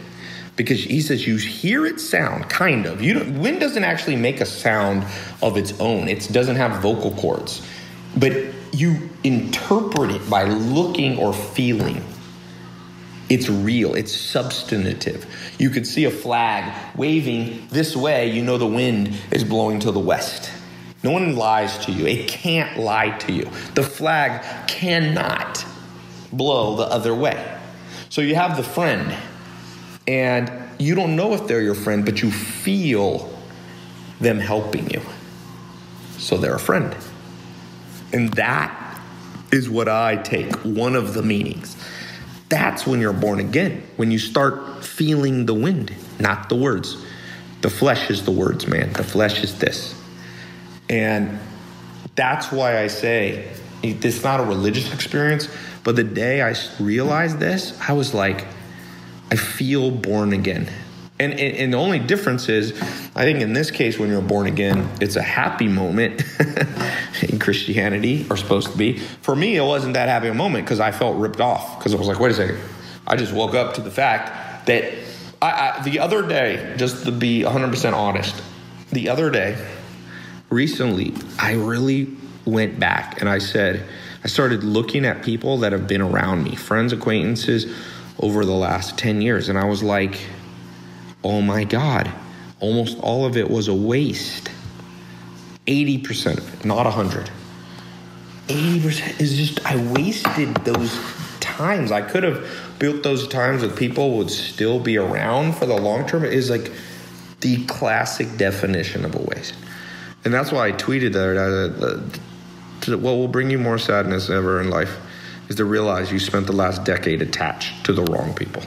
Because he says you hear it sound, kind of. You don't, wind doesn't actually make a sound of its own. It doesn't have vocal cords. But you interpret it by looking or feeling. It's real, it's substantive. You could see a flag waving this way, you know the wind is blowing to the west. No one lies to you. It can't lie to you. The flag cannot blow the other way. So you have the friend, and you don't know if they're your friend, but you feel them helping you. So they're a friend. And that is what I take, one of the meanings. That's when you're born again, when you start feeling the wind, not the words. The flesh is the words, man. The flesh is this. And that's why I say it's not a religious experience, but the day I realized this, I was like, I feel born again. And, and, and, the only difference is, I think in this case, when you're born again, it's a happy moment in Christianity, or supposed to be. For me, it wasn't that happy a moment because I felt ripped off. Because I was like, wait a second. I just woke up to the fact that I, I, the other day, just to be 100% honest, the other day, recently, I really went back and I said, I started looking at people that have been around me, friends, acquaintances, over the last 10 years. And I was like, oh my God, almost all of it was a waste. 80% of it, not 100. 80% is just, I wasted those times. I could have built those times that people would still be around for the long term. It is like the classic definition of a waste. And that's why I tweeted uh, that what will bring you more sadness ever in life is to realize you spent the last decade attached to the wrong people.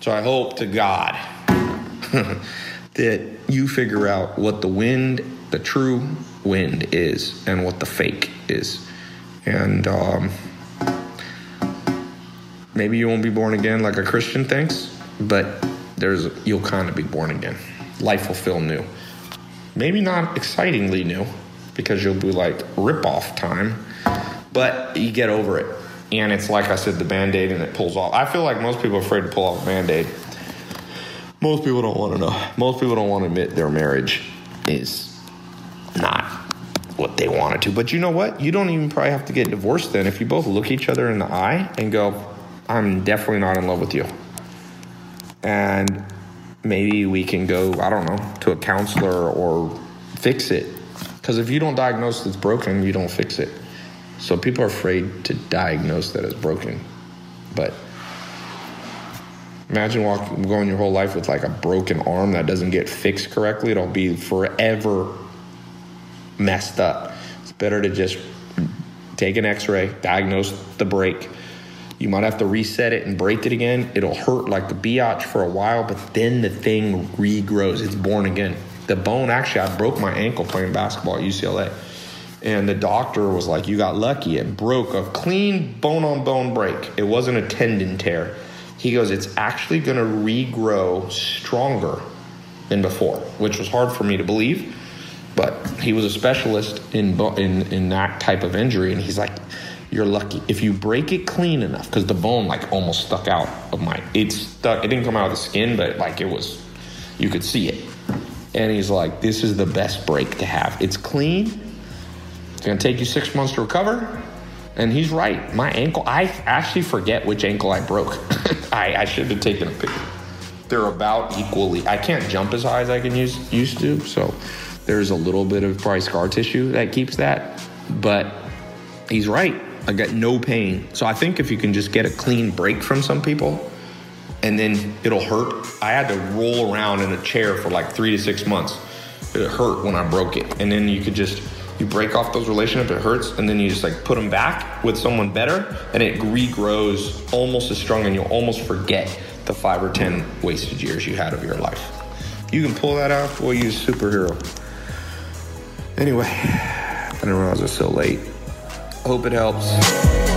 So I hope to God that you figure out what the wind, the true wind is, and what the fake is. And um, maybe you won't be born again like a Christian thinks, but there's you'll kind of be born again. Life will feel new. Maybe not excitingly new, because you'll be like rip off time, but you get over it. And it's like I said, the band aid and it pulls off. I feel like most people are afraid to pull off a band aid most people don't want to know. Most people don't want to admit their marriage is not what they wanted to. But you know what? You don't even probably have to get divorced then if you both look each other in the eye and go, I'm definitely not in love with you. And maybe we can go, I don't know, to a counselor or fix it. Because if you don't diagnose it's broken, you don't fix it. So people are afraid to diagnose that it's broken. But Imagine walking, going your whole life with like a broken arm that doesn't get fixed correctly. It'll be forever messed up. It's better to just take an x ray, diagnose the break. You might have to reset it and break it again. It'll hurt like the biatch for a while, but then the thing regrows. It's born again. The bone, actually, I broke my ankle playing basketball at UCLA. And the doctor was like, You got lucky. It broke a clean bone on bone break. It wasn't a tendon tear he goes, it's actually going to regrow stronger than before, which was hard for me to believe. But he was a specialist in in in that type of injury, and he's like, "You're lucky if you break it clean enough, because the bone like almost stuck out of my. It stuck. It didn't come out of the skin, but like it was, you could see it. And he's like, "This is the best break to have. It's clean. It's gonna take you six months to recover." And he's right. My ankle, I actually forget which ankle I broke. I, I should have taken a picture. They're about equally. I can't jump as high as I can use used to, so there's a little bit of probably scar tissue that keeps that. But he's right. I got no pain. So I think if you can just get a clean break from some people, and then it'll hurt. I had to roll around in a chair for like three to six months. It hurt when I broke it, and then you could just you break off those relationships, it hurts, and then you just like put them back with someone better, and it regrows almost as strong, and you'll almost forget the five or ten wasted years you had of your life. You can pull that off, boy, you superhero. Anyway, I didn't realize it was so late. Hope it helps.